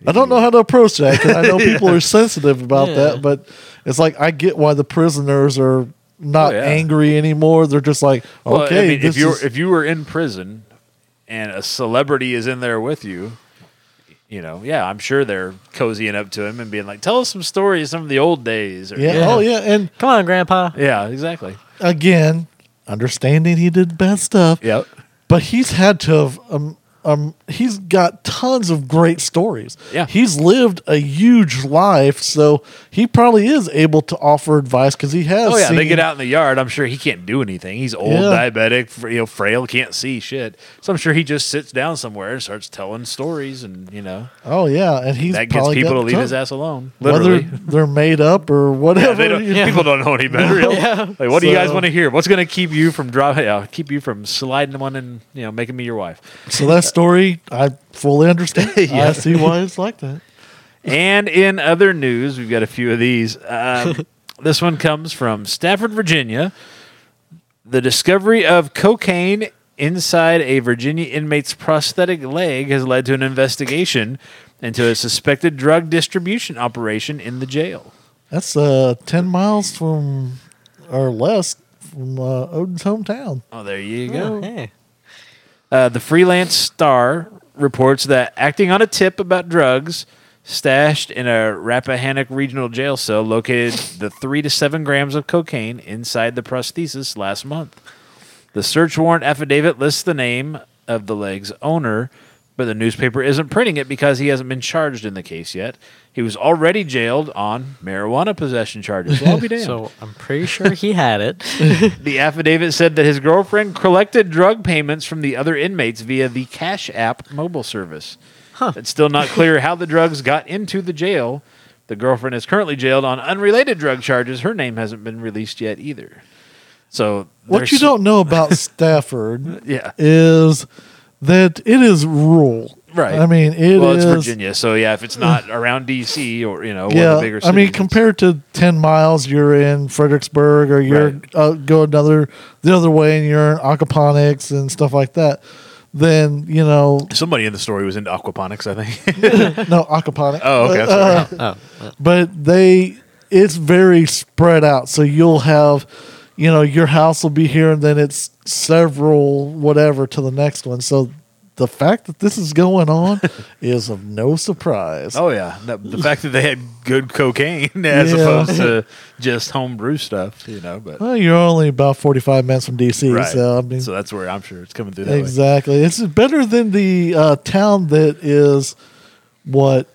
I don't know how to approach that because I know [LAUGHS] people are sensitive about Yeah. that, but it's like I get why the prisoners are not Oh, yeah. angry anymore. They're just like, Well, okay, I mean, this if you is- if you were in prison and a celebrity is in there with you, you know, yeah, I'm sure they're cozying up to him and being like, "Tell us some stories, some of the old days." Or, yeah, Yeah. oh yeah, and Come on, Grandpa. yeah, exactly. again, understanding he did bad stuff, Yep. but he's had to have um, um he's got tons of great stories Yeah. he's lived a huge life so he probably is able to offer advice because he has Oh yeah, they get out in the yard. I'm sure he can't do anything. He's old, Yeah. diabetic, you know, frail, can't see shit. So I'm sure he just sits down somewhere and starts telling stories, and you know oh yeah and he's that gets people to leave his ass alone. whether Literally. they're made up or [LAUGHS] whatever they don't, know. People don't know any better. [LAUGHS] Yeah. Like, what do you guys want to hear? What's going to keep you from driving? Yeah, keep you from sliding one and you know making me your wife. so that story i fully understand [LAUGHS] i see why it's like that And in other news, we've got a few of these. Um, [LAUGHS] this one comes from Stafford, Virginia. The discovery of cocaine inside a Virginia inmate's prosthetic leg has led to an investigation into a suspected drug distribution operation in the jail. that's uh 10 miles from or less from uh, odin's hometown Oh, there you go. Oh, hey. Uh, the Free Lance-Star reports that acting on a tip about drugs stashed in a Rappahannock regional jail cell located the three to seven grams of cocaine inside the prosthesis last month. The search warrant affidavit lists the name of the leg's owner, but the newspaper isn't printing it because he hasn't been charged in the case yet. He was already jailed on marijuana possession charges. Well, I'll be [LAUGHS] damned. So I'm pretty sure he had it. [LAUGHS] The affidavit said that his girlfriend collected drug payments from the other inmates via the Cash App mobile service. Huh. It's still not clear how the drugs got into the jail. The girlfriend is currently jailed on unrelated drug charges. Her name hasn't been released yet either. So what there's- you don't know about stafford [LAUGHS] yeah, is that it is rural. Right. I mean, it well, it's is- Virginia, so yeah, if it's [SIGHS] not around D.C. or you know one of the bigger I mean, compared to ten miles, you're in Fredericksburg, or you're Right. uh, go another the other way, and you're in aquaponics and stuff like that. Then you know, somebody in the story was into aquaponics, I think. [LAUGHS] no aquaponics. oh, okay, But, sorry. uh, Oh, but they it's very spread out so you'll have you know your house will be here and then it's several whatever to the next one so the fact that this is going on [LAUGHS] is of no surprise Oh yeah, the, the fact that they had good cocaine [LAUGHS] as Yeah. opposed to just homebrew stuff, you know. But well you're only about 45 minutes from dc right, so i mean so that's where I'm sure it's coming through that way. exactly it's better than the uh, town that is what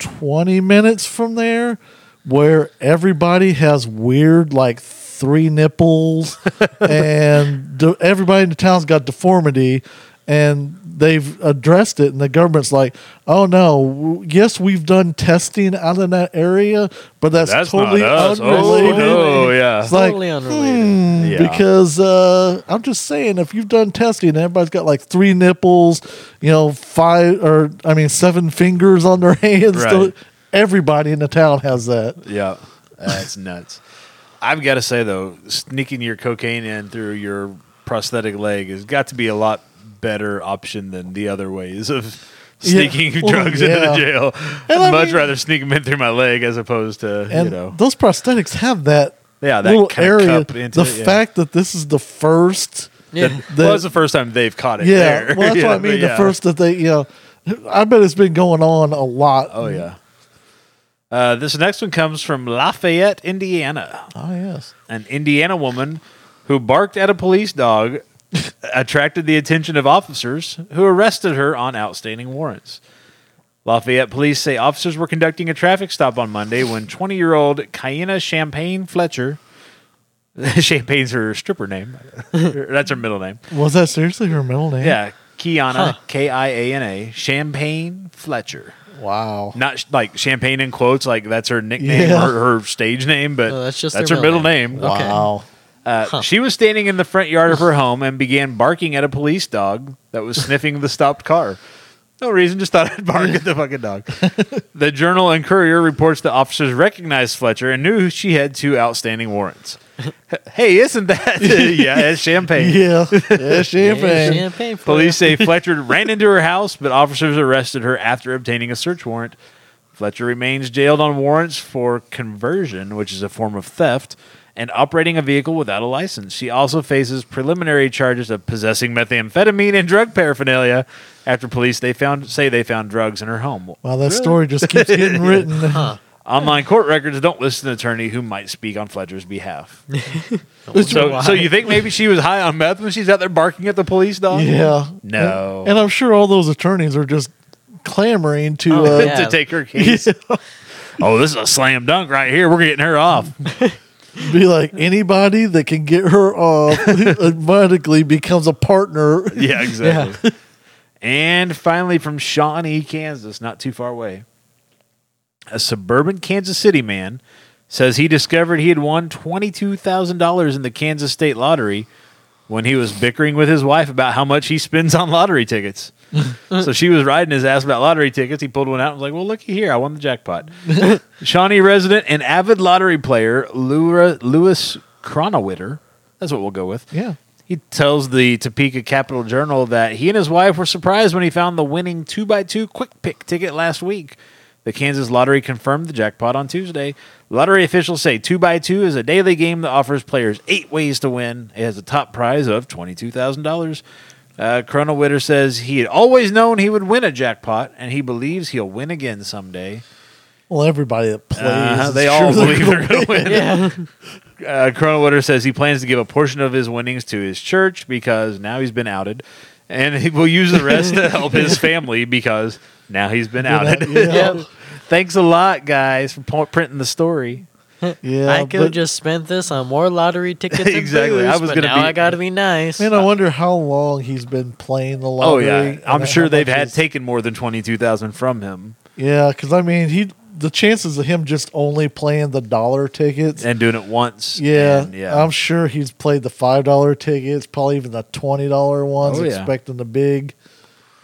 20 minutes from there where everybody has weird like three nipples [LAUGHS] and de- everybody in the town's got deformity and they've addressed it and the government's like oh no w- yes we've done testing out in that area but that's, That's totally not us. Oh unrelated no, yeah. it's like Totally unrelated. hmm, Yeah. because uh, I'm just saying, if you've done testing, and everybody's got like three nipples, you know, five or I mean seven fingers on their [LAUGHS] hands. Right. so everybody in the town has that. Yeah, that's nuts. I've got to say though, sneaking your cocaine in through your prosthetic leg has got to be a lot better option than the other ways of [LAUGHS] Yeah. sneaking Well, drugs into the jail. And I'd I much mean- rather sneak them in through my leg as opposed to And you know. those prosthetics have that Yeah, that little kinda area. cup into The it, yeah. fact that this is the first. Yeah. that- well, it's the first time they've caught it. yeah, there. well, that's [LAUGHS] Yeah, what I mean. The yeah. first that they, you know, I bet it's been going on a lot. Oh yeah. Uh, this next one comes from Lafayette, Indiana. Oh yes. An Indiana woman who barked at a police dog [LAUGHS] attracted the attention of officers who arrested her on outstanding warrants. Lafayette police say officers were conducting a traffic stop on Monday when 20 year old Kiana Champagne Fletcher, [LAUGHS] Champagne's her stripper name, [LAUGHS] that's her middle name. Was that seriously her middle name? Yeah, Kiana. K I A N A, Champagne Fletcher. Wow. Not sh- like champagne in quotes, like that's her nickname Yeah. or her stage name, but No, that's just that's their her middle middle name. name. Okay. Wow. Uh, She was standing in the front yard of her home and began barking at a police dog that was sniffing the stopped car. No reason, just thought I'd bark at the fucking dog. the Journal and Courier reports that officers recognized Fletcher and knew she had two outstanding warrants. [LAUGHS] hey, isn't that? [LAUGHS] yeah, it's champagne. [LAUGHS] Yeah. Yeah, Yeah, champagne. champagne Police say Fletcher ran into her house, but officers arrested her after obtaining a search warrant. Fletcher remains jailed on warrants for conversion, which is a form of theft, and operating a vehicle without a license. She also faces preliminary charges of possessing methamphetamine and drug paraphernalia after police they found say they found drugs in her home. Wow, that story just keeps getting written. Online court records don't list an attorney who might speak on Fletcher's behalf. [LAUGHS] So, so you think maybe she was high on meth when she's out there barking at the police dog? Yeah. No. And, and I'm sure all those attorneys are just clamoring to. Oh, uh, yeah. to take her [LAUGHS] case. Oh, this is a slam dunk right here. We're getting her off. [LAUGHS] be like anybody that can get her off automatically becomes a partner. yeah, exactly. And finally, from Shawnee, Kansas, not too far away, a suburban Kansas City man says he discovered he had won $22,000 in the Kansas State Lottery when he was bickering with his wife about how much he spends on lottery tickets. [LAUGHS] so she was riding his ass about lottery tickets. He pulled one out and was like, Well, looky here. I won the jackpot. [LAUGHS] Shawnee resident and avid lottery player Lura, Lewis Cronawitter, that's what we'll go with. Yeah. He tells the Topeka Capital Journal that he and his wife were surprised when he found the winning 2 by 2 quick pick ticket last week. The Kansas Lottery confirmed the jackpot on Tuesday. Lottery officials say 2x2 is a daily game that offers players eight ways to win. It has a top prize of $22,000. Uh, Colonel Witter says he had always known he would win a jackpot, and he believes he'll win again someday. Well, everybody that plays, Uh, they all they're believe they're going to win. Yeah. [LAUGHS] uh, Colonel Witter says he plans to give a portion of his winnings to his church because now he's been outed, and he will use the rest to help his [LAUGHS] family because now he's been outed. Yeah. [LAUGHS] Yep. Thanks a lot, guys, for po- printing the story. [LAUGHS] Yeah, I could have but- just spent this on more lottery tickets. [LAUGHS] And Exactly. booze, I was but gonna now be- I got to be nice. Man, I wonder how long he's been playing the Oh lottery. yeah, and I'm how sure they've much had is- taken more than twenty two thousand from him Yeah, because I mean, he the chances of him just only playing the dollar tickets. and doing it once. yeah, and, yeah. I'm sure he's played the five dollar tickets, probably even the twenty dollar ones, Oh, yeah. expecting the big.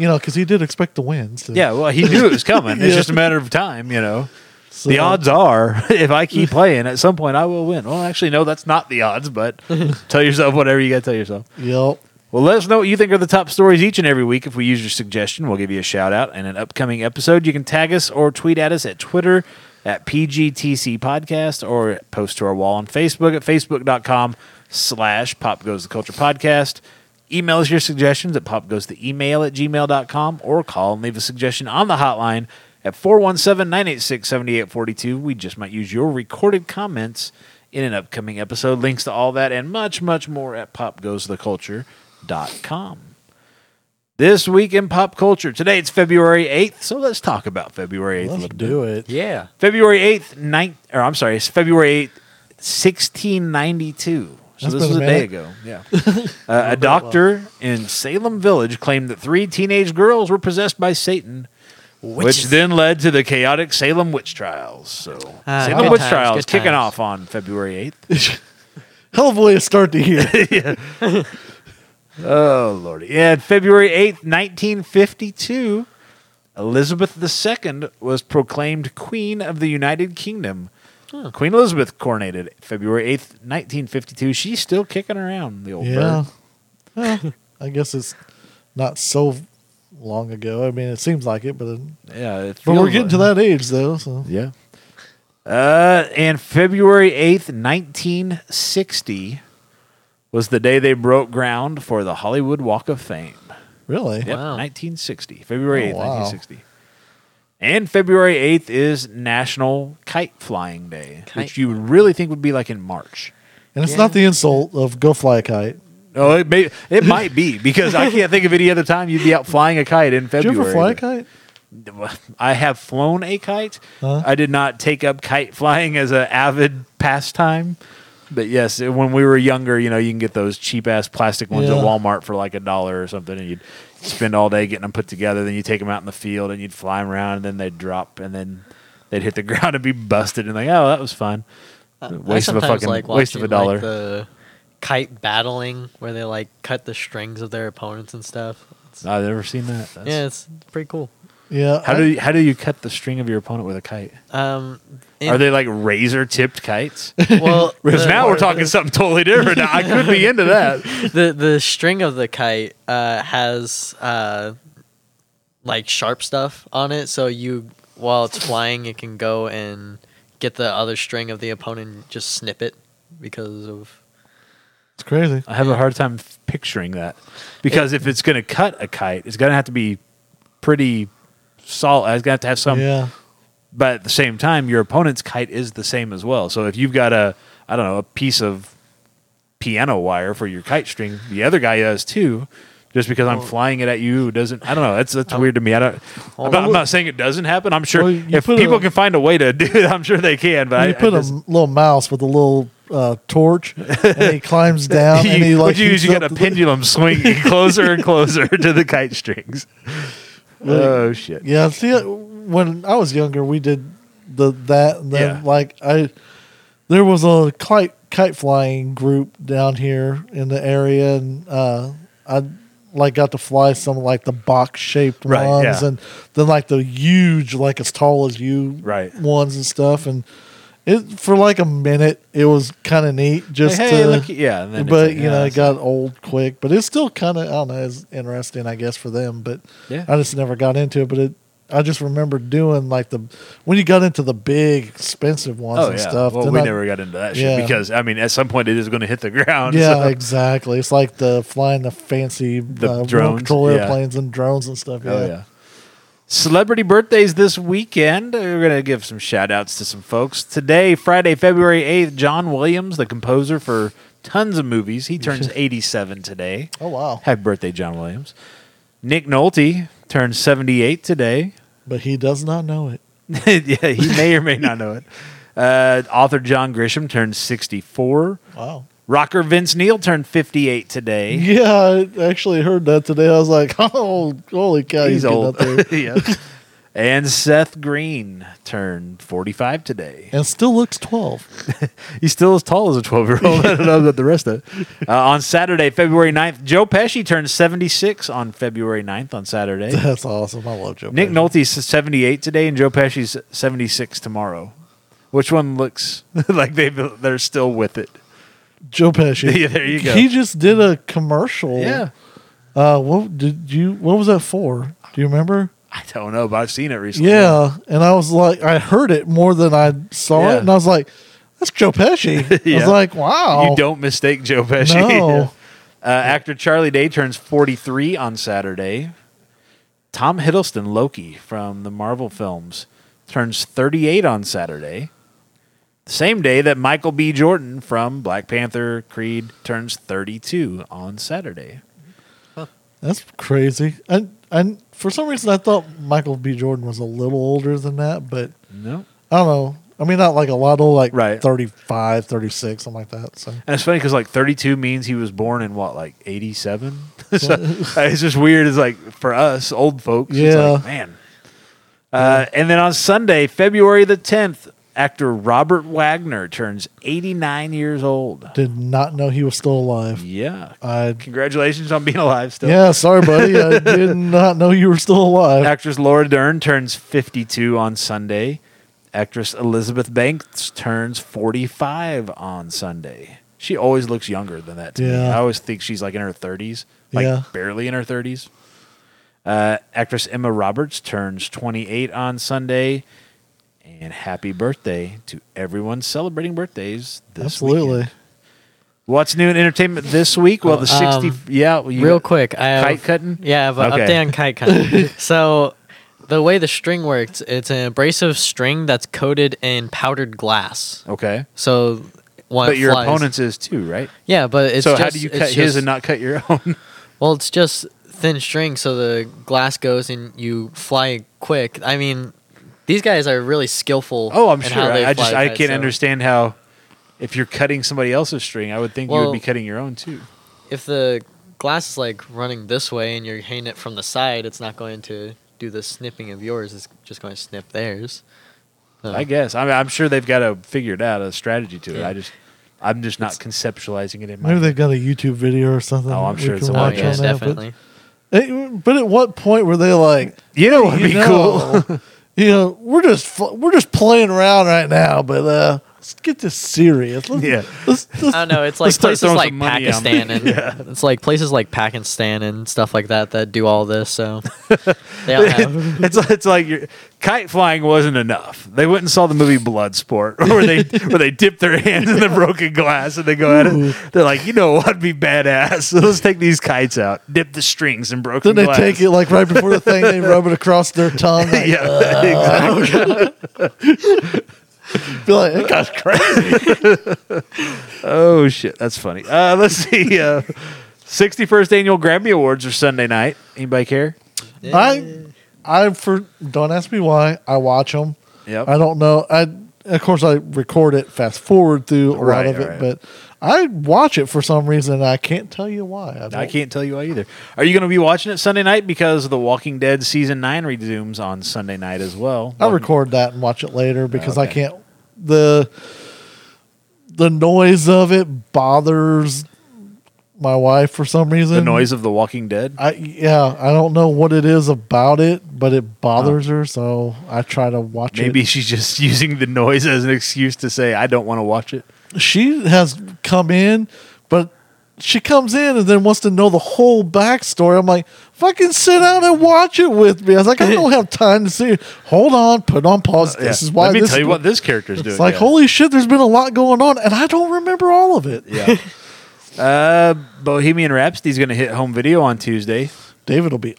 You know, because he did expect the wins. so- yeah, well, he knew it was coming. It's [LAUGHS] just a matter of time, you know. so- The odds are, [LAUGHS] if I keep playing, at some point I will win. Well, actually, no, that's not the odds, but [LAUGHS] tell yourself whatever you got to tell yourself. Yep. Well, let us know what you think are the top stories each and every week. If we use your suggestion, we'll give you a shout out in an upcoming episode. You can tag us or tweet at us at Twitter at PGTC Podcast or post to our wall on Facebook at facebook.com slash Pop Goes the Culture Podcast. Email us your suggestions at popgoestheemail at gmail.com or call and leave a suggestion on the hotline at 417-986-7842. We just might use your recorded comments in an upcoming episode. Links to all that and much, much more at popgoestheculture.com. This week in pop culture. Today it's February 8th, so let's talk about February 8th Let's do it. yeah. February 8th, nine, or I'm sorry, it's February 8th, 1692. So That's this was a day ago. Yeah. uh, [LAUGHS] a doctor in Salem Village claimed that three teenage girls were possessed by Satan, which Witches. then led to the chaotic Salem witch trials. So Ah, Salem good witch times, trials good kicking times. off on February 8th. Hell of a way to start the [LAUGHS] year. Oh, Lordy. Yeah, February 8th, 1952, Elizabeth II was proclaimed Queen of the United Kingdom. Queen Elizabeth coronated February 8th, 1952. She's still kicking around, the old yeah. bird. Well, I guess it's not so long ago. I mean, it seems like it, but Yeah, it but we're feels getting to that age though. So Yeah. Uh, and February 8th, 1960 was the day they broke ground for the Hollywood Walk of Fame. really, Yep, Wow. 1960. February 8th, Oh, wow. 1960. And February 8th is National Kite Flying Day, Kite which you would really think would be like in March. and it's Yeah. not the insult of go fly a kite. Oh, it may it might be because I can't think of any other time you'd be out flying a kite in Did February. you ever fly a kite? I have flown a kite. Huh? I did not take up kite flying as an avid pastime. But yes, when we were younger, you know, you can get those cheap ass plastic ones Yeah. at Walmart for like a dollar or something, and you'd spend all day getting them put together. Then you take them out in the field and you'd fly them around, and then they'd drop, and then they'd hit the [LAUGHS] ground and be busted, and like, oh, that was fun. waste of a fucking like waste of a dollar. Like, the kite battling where they like cut the strings of their opponents and stuff. It's- I've never seen that. That's- yeah, it's pretty cool. Yeah. How I- do you, how do you cut the string of your opponent with a kite? Um, Are they like razor tipped kites? [LAUGHS] well? [LAUGHS] Because now we're [LAUGHS] talking something totally different. Now, I could be into that. the the string of the kite uh, has uh, like sharp stuff on it, so you while it's flying, it can go and get the other string of the opponent, and just snip it because of it's crazy. I have a hard time f- picturing that because if it's going to cut a kite, it's going to have to be pretty solid. It's going to have to have some. yeah. But at the same time, your opponent's kite is the same as well. So if you've got a, I don't know, a piece of piano wire for your kite string, the other guy does too. Just because I'm flying it at you doesn't, I don't know. That's that's weird to me. I don't. I'm not, I'm not saying it doesn't happen. I'm sure Well, you if put people a- can find a way to [LAUGHS] do it, I'm sure they can. But I, you put I a just- m- little mouse with a little uh, torch, and he climbs [LAUGHS] down, and he you, like what you heats you up a the- pendulum swinging [LAUGHS] closer and closer to the kite strings. Oh shit! Yeah, see, uh, when I was younger, we did the that. And then, Yeah. like I, there was a kite kite flying group down here in the area, and uh, I like got to fly some like the box shaped Right, ones, yeah. and then like the huge, like as tall as you, Right. ones and stuff, and. It, for like a minute, it was kind of neat. Just Like, hey, to, look, yeah, and then but like, you know, it got old quick. But it's still kind of I don't know, it's interesting, I guess, for them. But Yeah. I just never got into it. But it, I just remember doing like the when you got into the big expensive ones Oh and yeah. stuff. well, we I- never got into that shit because I mean, at some point, it is going to hit the [LAUGHS] ground. Yeah, so- exactly. It's like the flying the fancy The uh, remote drones, control yeah. airplanes and drones and stuff. Yeah. Oh yeah. Celebrity birthdays this weekend. We're going to give some shout outs to some folks. Today, Friday, February 8th, John Williams, the composer for tons of movies. He turns [LAUGHS] 87 today. Oh wow! Happy birthday, John Williams. Nick Nolte turns 78 today. But he does not know it. [LAUGHS] yeah, he may or may not know it. [LAUGHS] Uh, author John Grisham turns 64. Wow. Rocker Vince Neil turned 58 today. Yeah, I actually heard that today. I was like, [LAUGHS] oh, holy cow, he's, He's old. up there. [LAUGHS] yeah. And Seth Green turned 45 today. and still looks twelve. [LAUGHS] He's still as tall as a 12 year old. I don't know about the rest of it. Uh, on Saturday, February 9th, Joe Pesci turned 76 on February 9th on Saturday. That's awesome. I love Joe. Nick Pesci. Nolte's 78 today, and Joe Pesci's 76 tomorrow. Which one looks like they they're still with it? Joe Pesci. [LAUGHS] Yeah, there you go. He just did a commercial. Yeah, Uh, what did you? What was that for? Do you remember? I don't know, but I've seen it recently. Yeah, and I was like, I heard it more than I saw Yeah. it, and I was like, "That's Joe Pesci." [LAUGHS] I was like, "Wow." you don't mistake Joe Pesci. No. [LAUGHS] uh, actor Charlie Day turns 43 on Saturday. Tom Hiddleston, Loki from the Marvel films, turns 38 on Saturday. The same day that Michael B. Jordan from Black Panther, Creed, turns 32 on Saturday. That's crazy. And and for some reason, I thought Michael B. Jordan was a little older than that, but No. I don't know. I mean, not like a lot old, like Right. 35, 36, something like that. So And it's funny because like 32 means he was born in what, like 87? [LAUGHS] so, it's just weird. It's like for us, old folks. It's Yeah. like, man. Uh, and then on Sunday, February the 10th, actor Robert Wagner turns 89 years old. did not know he was still alive. Yeah. I Congratulations on being alive still. yeah, sorry, buddy. I [LAUGHS] did not know you were still alive. Actress Laura Dern turns 52 on Sunday. Actress Elizabeth Banks turns 45 on Sunday. She always looks younger than that to me. Yeah. I always think she's like in her 30s, like Yeah. barely in her 30s. Uh, actress Emma Roberts turns 28 on Sunday. And happy birthday to everyone celebrating birthdays this week. Absolutely. weekend. What's new in entertainment this week? Well, the 60. Um, yeah. you Real quick, I have, Kite cutting? Yeah, I have an Okay. update on kite cutting. [LAUGHS] so, the way the string works, it's an abrasive string that's coated in powdered glass. Okay. So, when But your flies- opponent's is too, right? Yeah, but it's so just, how do you cut his just- and not cut your own? [LAUGHS] Well, it's just thin string, so the glass goes and you fly quick. I mean, these guys are really skillful. Oh, I'm sure. how they I, I just I kites, can't so understand how if you're cutting somebody else's string, I would think you would be cutting your own too. If the glass is like running this way and you're hitting it from the side, it's not going to do the snipping of yours. It's just going to snip theirs. So- I guess. I mean, I'm sure they've got to figure it out a strategy to it. Yeah. I just I'm just not It's- conceptualizing it in my. Maybe they've got a YouTube video or something. Oh, I'm sure it's a on watch there. yeah, on that, but- definitely. Eh, But at what point were they like, you know, what'd be know, cool. [LAUGHS] you know, we're just we're just playing around right now, but uh, let's get this serious. Let's, Yeah. let's, let's, I don't know. It's like places like some money on Pakistan and Yeah. it's like places like Pakistan and stuff like that that do all this. So [LAUGHS] they all have. [LAUGHS] it's it's like your kite flying wasn't enough. They went and saw the movie Bloodsport, [LAUGHS] where they where they dip their hands in the broken glass and they go at it. They're like, you know what'd be badass? So let's take these kites out, dip the strings in broken. Glass. Then they glass. take it like right before the thing, they rub it across their tongue. Like, yeah, exactly. [LAUGHS] Be like, that guy's crazy. [LAUGHS] Oh shit, that's funny. Uh, let's see. Uh, 61st annual Grammy Awards are Sunday night. Anybody care? I, I for don't ask me why. I watch them. Yep. I don't know. I of course I record it, fast forward through a Right, lot of it, but I watch it for some reason. and I can't tell you why. I, I can't tell you why either. Are you going to be watching it Sunday night because The Walking Dead season nine resumes on Sunday night as well? I record that and watch it later because I can't. the The noise of it bothers my wife for some reason. the noise of The Walking Dead. I yeah, I don't know what it is about it, but it bothers oh. her, so I try to watch Maybe it. she's just [LAUGHS] using the noise as an excuse to say I don't want to watch it. She has come in, but she comes in and then wants to know the whole backstory. I'm like, fucking sit down and watch it with me. I was like, I don't [LAUGHS] have time to see. it. Hold on, put on pause. This Yeah. is why. Let me this tell you what this character's doing. It's like, yeah. holy shit, there's been a lot going on, and I don't remember all of it. Yeah. [LAUGHS] uh, Bohemian Rhapsody's going to hit home video on Tuesday. David will be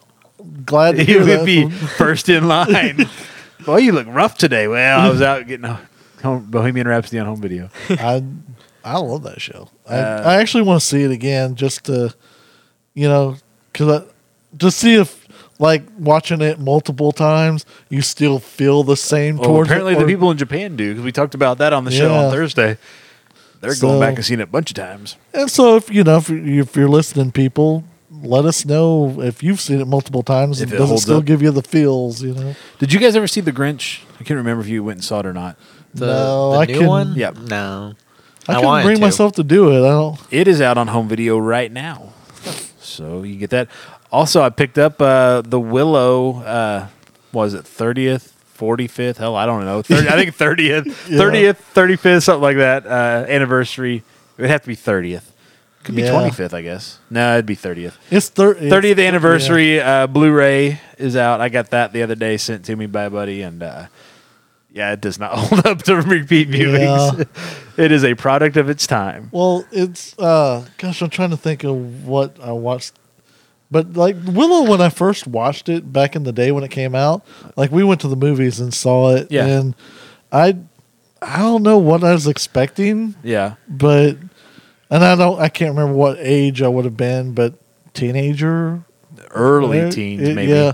glad to [LAUGHS] He hear would that. be first in line. [LAUGHS] Boy, you look rough today. Well, I was out getting a home, Bohemian Rhapsody on home video. I I love that show. I, Uh, I actually want to see it again just to, you know, because just see if like watching it multiple times, you still feel the same Well, towards. apparently it, the people in Japan do because we talked about that on the show Yeah. on Thursday. They're So- going back and seeing it a bunch of times. And so if you know if, you, if you're listening, people, let us know if you've seen it multiple times. If and it does it still up. give you the feels? You know. Did you guys ever see The Grinch? I can't remember if you went and saw it or not. The, No, the I new couldn't- one? Yep. No. I, I couldn't bring to. myself to do it. I don't. It is out on home video right now, so you get that. Also, I picked up uh, the Willow. Uh, was it thirtieth, forty fifth? Hell, I don't know. 30, I think [LAUGHS] thirtieth, Yeah. thirtieth, thirty fifth, something like that. Uh, anniversary. It would have to be thirtieth. Could be Yeah. twenty fifth, I guess. No, it'd be thirtieth. It's thir- it's- Thirtieth anniversary uh, Blu-ray is out. I got that the other day, sent to me by a buddy, and uh, yeah, it does not [LAUGHS] hold up to repeat viewings. it is a product of its time. Well, it's uh gosh, I'm trying to think of what I watched. But like Willow when I first watched it back in the day when it came out, like we went to the movies and saw it Yeah. and I I don't know what I was expecting, Yeah. but and I don't I can't remember what age I would have been, but teenager early teens, eh, maybe. Yeah.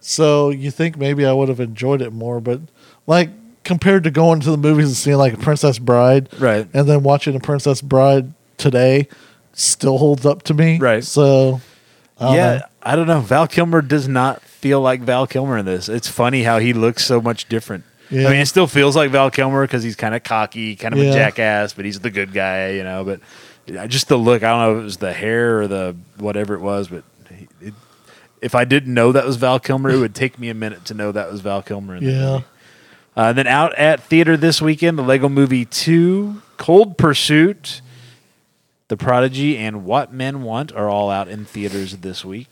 So you think maybe I would have enjoyed it more, but like compared to going to the movies and seeing like a Princess Bride, Right. and then watching a Princess Bride today, still holds up to me. Right. So, I yeah, know. I don't know. Val Kilmer does not feel like Val Kilmer in this. It's funny how he looks so much different. Yeah. I mean, it still feels like Val Kilmer because he's kind of cocky, kind of a jackass, but he's the good guy, you know. But just the look, I don't know if it was the hair or the whatever it was, but it, if I didn't know that was Val Kilmer, it would take me a minute to know that was Val Kilmer. In Yeah. Uh, then out at theater this weekend, the Lego Movie 2, Cold Pursuit, The Prodigy, and What Men Want are all out in theaters this week.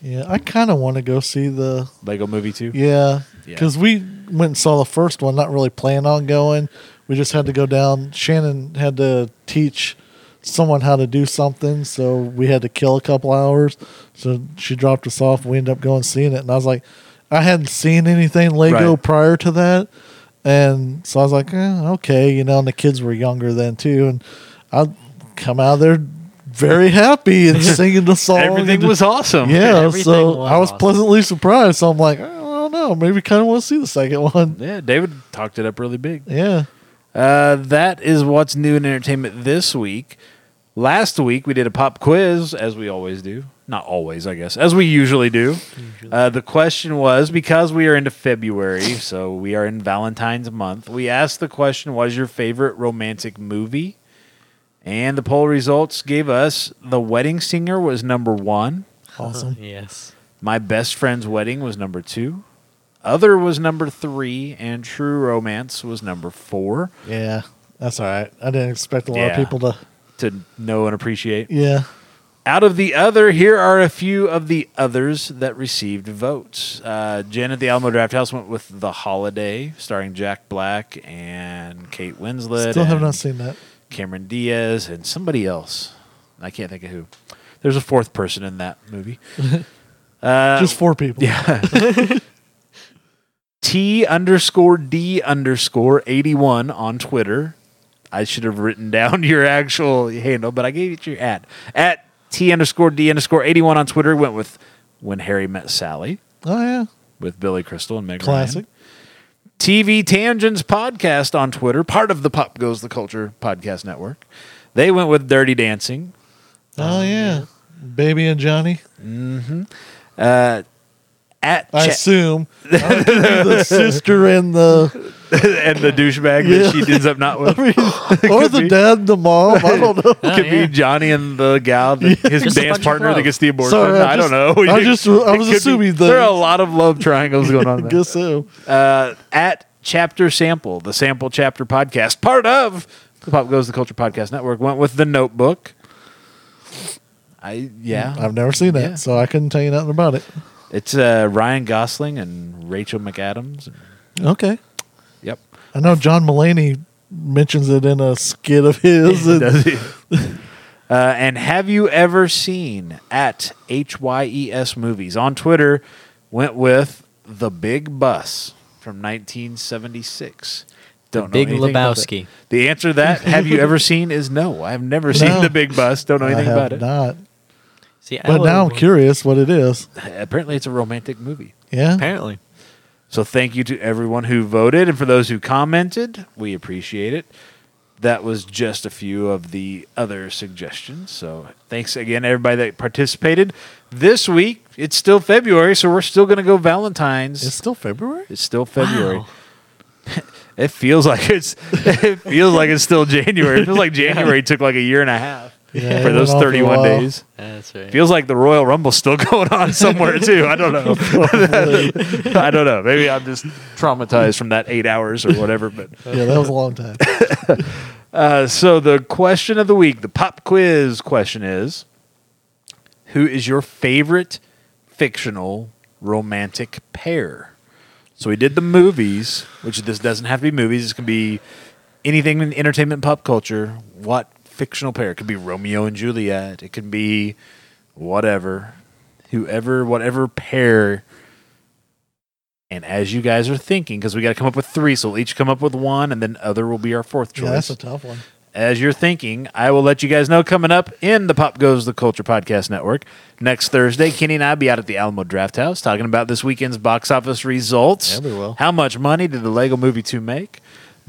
Yeah, I kind of want to go see the. Lego Movie too. Yeah, Yeah. because we went and saw the first one, not really planning on going. We just had to go down. Shannon had to teach someone how to do something, so we had to kill a couple hours. So she dropped us off. We ended up going seeing it, and I was like, I hadn't seen anything Lego Right. prior to that, and so I was like, eh, okay, you know. And the kids were younger then too, and I come out of there very happy and [LAUGHS] singing the song. Everything and was awesome. yeah, Everything so was I was awesome. pleasantly surprised. So I'm like, I don't know, maybe kind of want to see the second one. Yeah, David talked it up really big. Yeah, Uh, that is what's new in entertainment this week. Last week we did a pop quiz, as we always do. Not always, I guess, as we usually do. Uh, the question was because we are into February, so we are in Valentine's month. We asked the question, "What is your favorite romantic movie?" And the poll results gave us "The Wedding Singer" was number one. [LAUGHS] awesome. Yes. My best friend's wedding was number two. Other was number three, and True Romance was number four. Yeah, that's all right. I didn't expect a lot Yeah. of people to. To know and appreciate. Yeah, Out of the other, here are a few of the others that received votes. Uh, Jen at the Alamo Draft House went with The Holiday, starring Jack Black and Kate Winslet. still have and not seen that. Cameron Diaz and somebody else. I can't think of who. There's a fourth person in that movie. Uh, [LAUGHS] Just four people. Yeah. [LAUGHS] T underscore D underscore 81 on Twitter. I should have written down [LAUGHS] your actual handle, but I gave it your at. At T underscore D underscore 81 on Twitter went with When Harry Met Sally Oh yeah, with Billy Crystal and Meg classic. Ryan. TV Tangents podcast on Twitter, part of the Pop Goes the Culture podcast network. They went with Dirty Dancing. Oh yeah, Baby and Johnny. Uh, at I Cha- assume I [LAUGHS] the sister and the [LAUGHS] and the douchebag Yeah. that she ends up not with. [LAUGHS] I mean, or the be. dad, the mom. I don't know. Oh, could yeah. be Johnny and the gal, the, his Just a dance of partner that love. gets the abortion. Sorry, I I, don't know. I [LAUGHS] just- I It was could be- assuming there are a things. lot of love triangles going on. I There. guess so. Uh, at Chapter Sample, the Sample Chapter podcast, part of the Pop Goes the Culture podcast network, went with the Notebook. I yeah, I've never seen that, Yeah. so I couldn't tell you nothing about it. it's uh, Ryan Gosling and Rachel McAdams. Okay. Yep, I know John Mulaney mentions it in a skit of his. and- [LAUGHS] Does [LAUGHS] he? Uh, and have you ever seen at HYES Movies on Twitter? Went with the Big Bus from 1976. Don't know Big anything about that. Lebowski. The answer to that, have you ever seen, is no. I've never seen No. the Big Bus. Don't know I anything have about it. not. See, I But now I'm would- curious what it is. Apparently, it's a romantic movie. Yeah. Apparently. So thank you to everyone who voted, and for those who commented, we appreciate it. That was just a few of the other suggestions. So thanks again, everybody that participated. This week, it's still February, so we're still going to go Valentine's. It's still February? It's still February. Wow. [LAUGHS] It feels like it's. [LAUGHS] It feels like it's still January. It feels like January took like a year and a half Yeah, for those went on for a 31 days. That's right. Feels like the Royal Rumble's still [LAUGHS] going on somewhere too. I don't know. [LAUGHS] [LAUGHS] I don't know. Maybe I'm just traumatized from that eight hours or whatever. But Yeah, that was a long time. uh, so the question of the week, the pop quiz question is: Who is your favorite fictional romantic pair? So we did the movies, which this doesn't have to be movies. This can be anything in entertainment and pop culture. What fictional pair? It could be Romeo and Juliet. It could be whatever, whoever, whatever pair. And as you guys are thinking, because we got to come up with three, so we'll each come up with one, and then other will be our fourth choice Yeah, that's a tough one. as you're thinking, I will let you guys know coming up in the Pop Goes the Culture Podcast Network. Next Thursday, Kenny and I will be out at the Alamo Draft House talking about this weekend's box office results. Yeah, we will. How much money did the Lego Movie 2 make?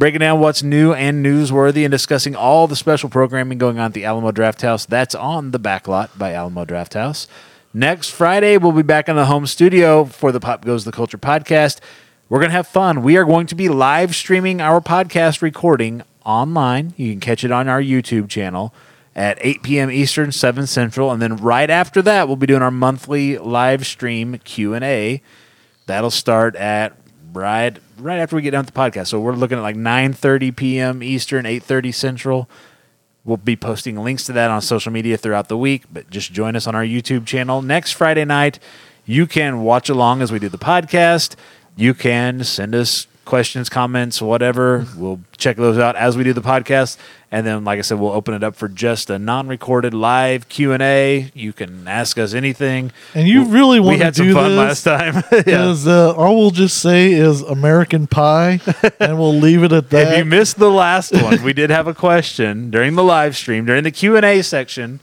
Breaking down what's new and newsworthy and discussing all the special programming going on at the Alamo Draft House. That's on the backlot by Alamo Draft House. Next Friday, we'll be back in the home studio for the Pop Goes the Culture podcast. We're going to have fun. We are going to be live streaming our podcast recording online. You can catch it on our YouTube channel at 8 p.m. Eastern, 7 Central, and then right after that, we'll be doing our monthly live stream Q&A. That'll start at right right after we get done with the podcast. So we're looking at like 9:30 p.m. Eastern, 8:30 Central. We'll be posting links to that on social media throughout the week, but just join us on our YouTube channel next Friday night. You can watch along as we do the podcast. You can send us questions, comments, whatever. [LAUGHS] We'll check those out as we do the podcast, and then, like I said, we'll open it up for just a non-recorded live Q and A. You can ask us anything. And you really want to do some fun this? last time. [LAUGHS] yeah. Because uh, all we'll just say is American Pie, [LAUGHS] and we'll leave it at that. If you missed the last one, we did have a question during the live stream during the Q and A section.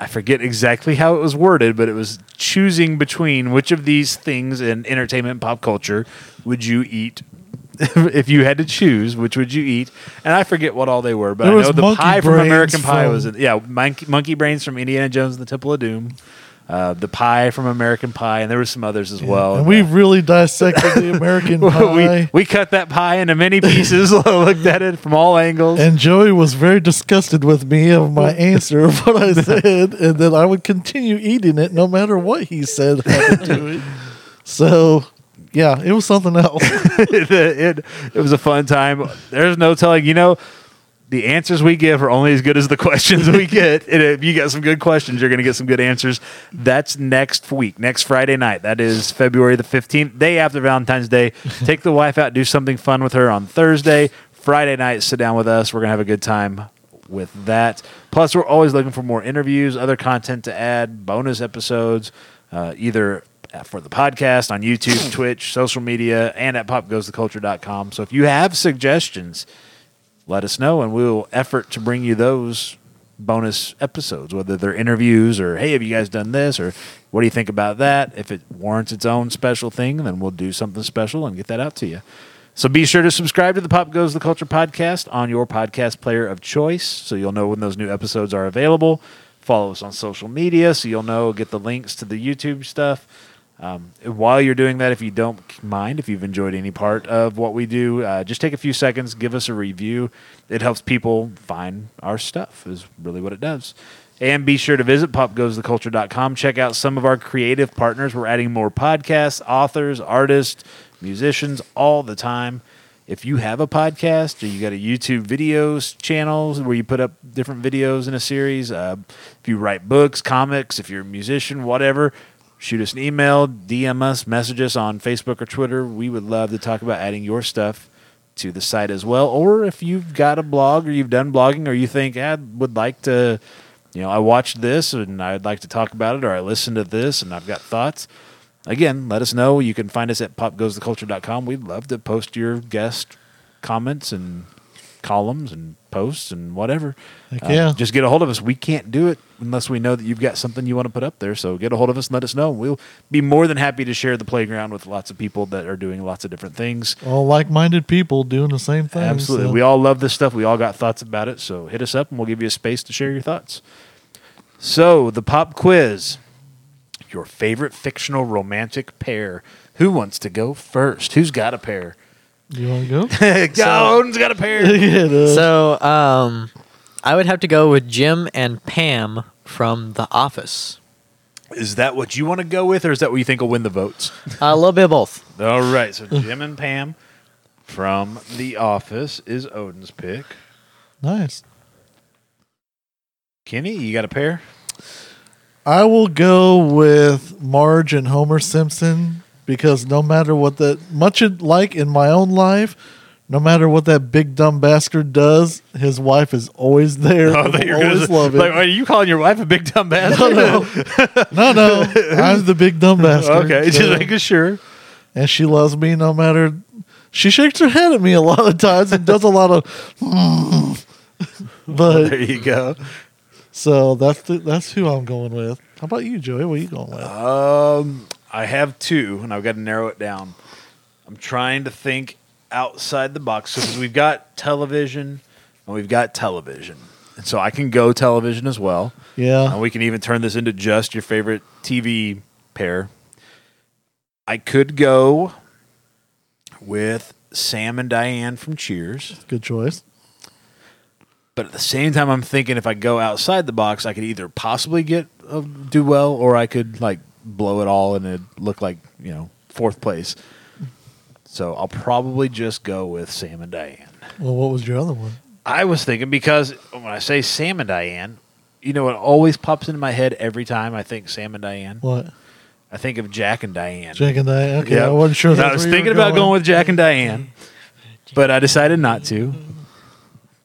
I forget exactly how it was worded, but it was choosing between which of these things in entertainment and pop culture would you eat [LAUGHS] if you had to choose. Which would you eat? And I forget what all they were, but There I know the pie from American Pie from- was in, yeah monkey, monkey brains from Indiana Jones and the Temple of Doom. Uh, the pie from American Pie, and there were some others as well. and we really dissected the [LAUGHS] American we, Pie. we cut that pie into many pieces, [LAUGHS] looked at it from all angles. and Joey was very disgusted with me of my [LAUGHS] answer of what I said, and that I would continue eating it no matter what he said happened to it. So, yeah, it was something else. it, it, it was a fun time. There's no telling, you know, the answers we give are only as good as the [LAUGHS] questions we get. And if you got some good questions, you're going to get some good answers. That's next week, next Friday night. That is February the 15th, day after Valentine's Day. [LAUGHS] Take the wife out, do something fun with her on Thursday. Friday night, sit down with us. We're going to have a good time with that. Plus, we're always looking for more interviews, other content to add, bonus episodes, uh, either for the podcast on YouTube, [CLEARS THROAT] Twitch, social media, and at popgoestheculture.com. So if you have suggestions, let us know and we'll effort to bring you those bonus episodes, whether they're interviews or, hey, have you guys done this? Or what do you think about that? If it warrants its own special thing, then we'll do something special and get that out to you. So be sure to subscribe to the Pop Goes the Culture podcast on your podcast player of choice so you'll know when those new episodes are available. Follow us on social media so you'll know, get the links to the YouTube stuff. Um, while you're doing that, if you don't mind, if you've enjoyed any part of what we do, uh, just take a few seconds, give us a review. It helps people find our stuff, is really what it does. And be sure to visit popgoestheculture.com. Check out some of our creative partners. We're adding more podcasts, authors, artists, musicians all the time. If you have a podcast or you got a YouTube videos channels where you put up different videos in a series, uh, if you write books, comics, if you're a musician, whatever, shoot us an email, DM us, message us on Facebook or Twitter. We would love to talk about adding your stuff to the site as well. Or if you've got a blog or you've done blogging or you think I would like to, you know, I watched this and I'd like to talk about it or I listened to this and I've got thoughts. Again, let us know. You can find us at popgoestheculture.com. We'd love to post your guest comments and columns and posts and whatever. Uh, yeah. just get a hold of us. We can't do it unless we know that you've got something you want to put up there. So get a hold of us and let us know. We'll be more than happy to share the playground with lots of people that are doing lots of different things. All like minded people doing the same thing. Absolutely. so- We all love this stuff. We all got thoughts about it. So hit us up and we'll give you a space to share your thoughts. So, the pop quiz. Your favorite fictional romantic pair. Who wants to go first? Who's got a pair? You want to go? [LAUGHS] Golden's got a pair. [LAUGHS] yeah. So, um, I would have to go with Jim and Pam from The Office. Is that what you want to go with, or is that what you think will win the votes? a little bit of both. [LAUGHS] All right. So, Jim and Pam from The Office is Odin's pick. nice. Kenny, you got a pair? I will go with Marge and Homer Simpson because no matter what that much like in my own life, no matter what that big dumb bastard does, his wife is always there. [LAUGHS] Oh, I that will you're always love it. like, are you calling your wife a big dumb bastard? no, no, [LAUGHS] no, no. I'm the big dumb bastard. [LAUGHS] okay, so- just making sure. and she loves me no matter. She shakes her head at me a lot of times and does a lot of. but There you go. so that's the, that's who I'm going with. How about you, Joey? What are you going with? Um, I have two, and I've got to narrow it down. I'm trying to think outside the box because we've got television and we've got television, and so I can go television as well. Yeah, And we can even turn this into just your favorite TV pair. I could go with Sam and Diane from Cheers. good choice. But at the same time, I'm thinking if I go outside the box, I could either possibly get uh, do well, or I could like blow it all and it look like you know fourth place. So I'll probably just go with Sam and Diane. Well, what was your other one? I was thinking because when I say Sam and Diane, you know what always pops into my head every time I think Sam and Diane? What? I think of Jack and Diane. Jack and Diane. Okay, Yeah. I wasn't sure. I was thinking about going with Jack and Diane, but I decided not to.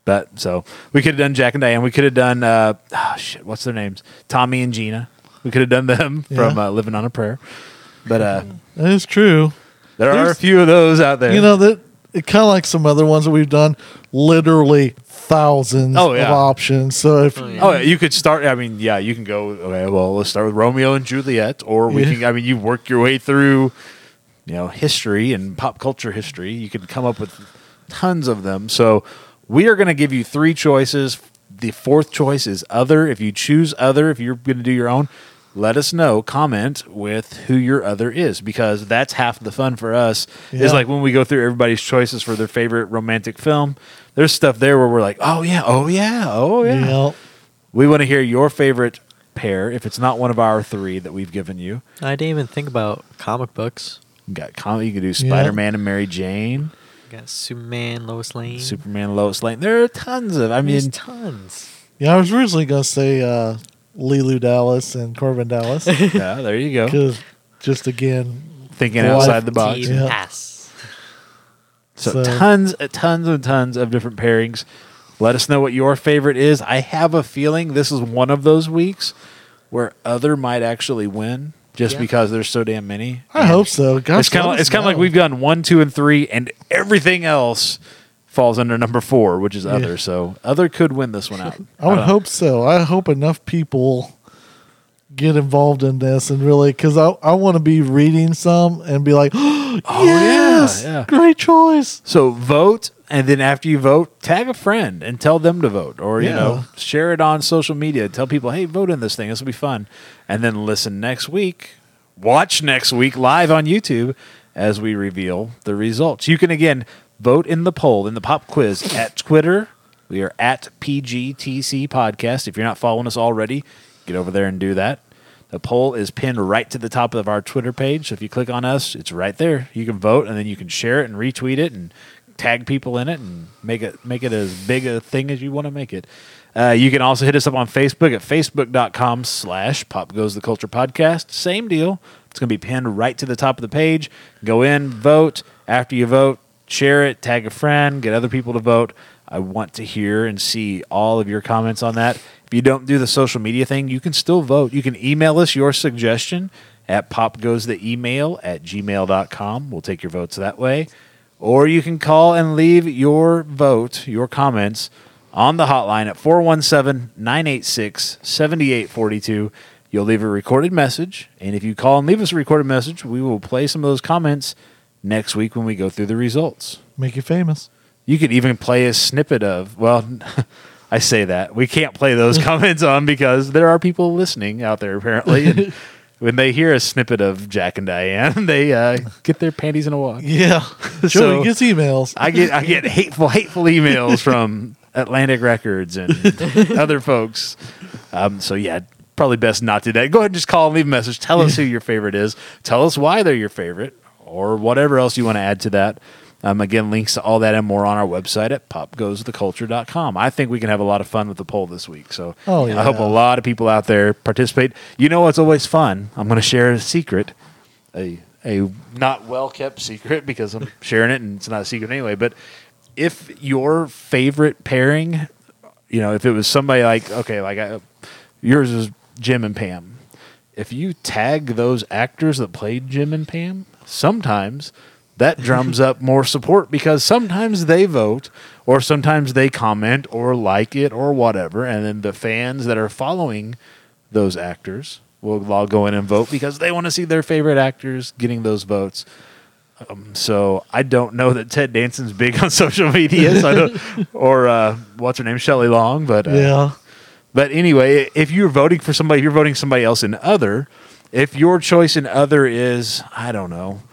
But so we could have done Jack and Diane. We could have done uh, oh shit, what's their names? Tommy and Gina. We could have done them from uh, Living on a Prayer. But uh, That is true. there are a There's- few of those out there. You know that it kind of like some other ones that we've done. Literally thousands Oh, yeah. of options. So if Oh, yeah. Oh, yeah, you could start. I mean, yeah, you can go. Okay, well, let's start with Romeo and Juliet, or we Yeah. can. I mean, you work your way through, you know, history and pop culture history. You can come up with tons of them. So we are going to give you three choices. The fourth choice is other. If you choose other, if you're going to do your own, let us know. Comment with who your other is because that's half the fun for us. Yeah. Is like when we go through everybody's choices for their favorite romantic film. There's stuff there where we're like, oh yeah, oh yeah, oh yeah. you know, We want to hear your favorite pair. If it's not one of our three that we've given you, I didn't even think about comic books. you got com- you can do Spider Man and Mary Jane, You got Superman, Lois Lane. Superman, Lois Lane. There are tons of. I There's mean, tons. yeah, I was originally gonna say uh, Leeloo Dallas and Korben Dallas [LAUGHS] yeah, there you go. because just again, Thinking Life outside the box. Team Yeah. Pass. So, So- tons, uh, tons and tons of different pairings. Let us know what your favorite is. I have a feeling this is one of those weeks where other might actually win, just Yeah. because there's so damn many. I hope so. Gosh, it's kind of us it's kind of like we've done one, two, and three, and everything else falls under number four, which is Yeah. other. So other could win this one out. I would don't hope so. I hope enough people get involved in this and really because I, I want to be reading some and be like, [GASPS] oh, yes, yeah, yeah. great choice. So vote, and then after you vote, tag a friend and tell them to vote, or you know, share it on social media. Tell people, hey, vote in this thing. This will be fun. And then listen next week. Watch next week live on YouTube as we reveal the results. You can again vote in the poll in the pop quiz at Twitter. We are at PGTC Podcast. If you're not following us already, get over there and do that. The poll is pinned right to the top of our Twitter page. So if you click on us, it's right there. You can vote and then you can share it and retweet it and tag people in it and make it make it as big a thing as you want to make it. Uh, you can also hit us up on Facebook at facebook.com slash pop goes the culture podcast. Same deal. It's going to be pinned right to the top of the page. Go in, vote. After you vote, share it, tag a friend, get other people to vote. I want to hear and see all of your comments on that. If you don't do the social media thing, you can still vote. You can email us your suggestion at popgoestheemail at gmail.com. We'll take your votes that way. Or you can call and leave your vote, your comments, on the hotline at 417 986 7842. You'll leave a recorded message. And if you call and leave us a recorded message, we will play some of those comments next week when we go through the results. Make you famous. You could even play a snippet of, well, [LAUGHS] I say that. We can't play those [LAUGHS] comments on because there are people listening out there apparently. [LAUGHS] When they hear a snippet of Jack and Diane, they uh, get their panties in a wad. Yeah. Joey So- gets emails. I get I get hateful hateful emails from Atlantic Records and other folks. Um, so yeah, probably best not to do that. Go ahead and just call and leave a message. Tell us who your favorite is. Tell us why they're your favorite, or whatever else you want to add to that. Um, again, links to all that and more on our website at popgoestheculture.com. I think we can have a lot of fun with the poll this week. So Oh, I hope a lot of people out there participate. You know what's always fun? I'm going to share a secret a a not well kept secret because I'm [LAUGHS] sharing it and it's not a secret anyway. But if your favorite pairing, you know, if it was somebody like okay, like I, yours is Jim and Pam, if you tag those actors that played Jim and Pam, sometimes that drums up more support because sometimes they vote or sometimes they comment or like it or whatever, and then the fans that are following those actors will all go in and vote because they want to see their favorite actors getting those votes. Um, so I don't know that Ted Danson's big [LAUGHS] on social media, so I don't, [LAUGHS] or uh, what's her name, Shelley Long, but uh, yeah. but anyway, if you're voting for somebody, if you're voting somebody else in other. If your choice in other is, I don't know,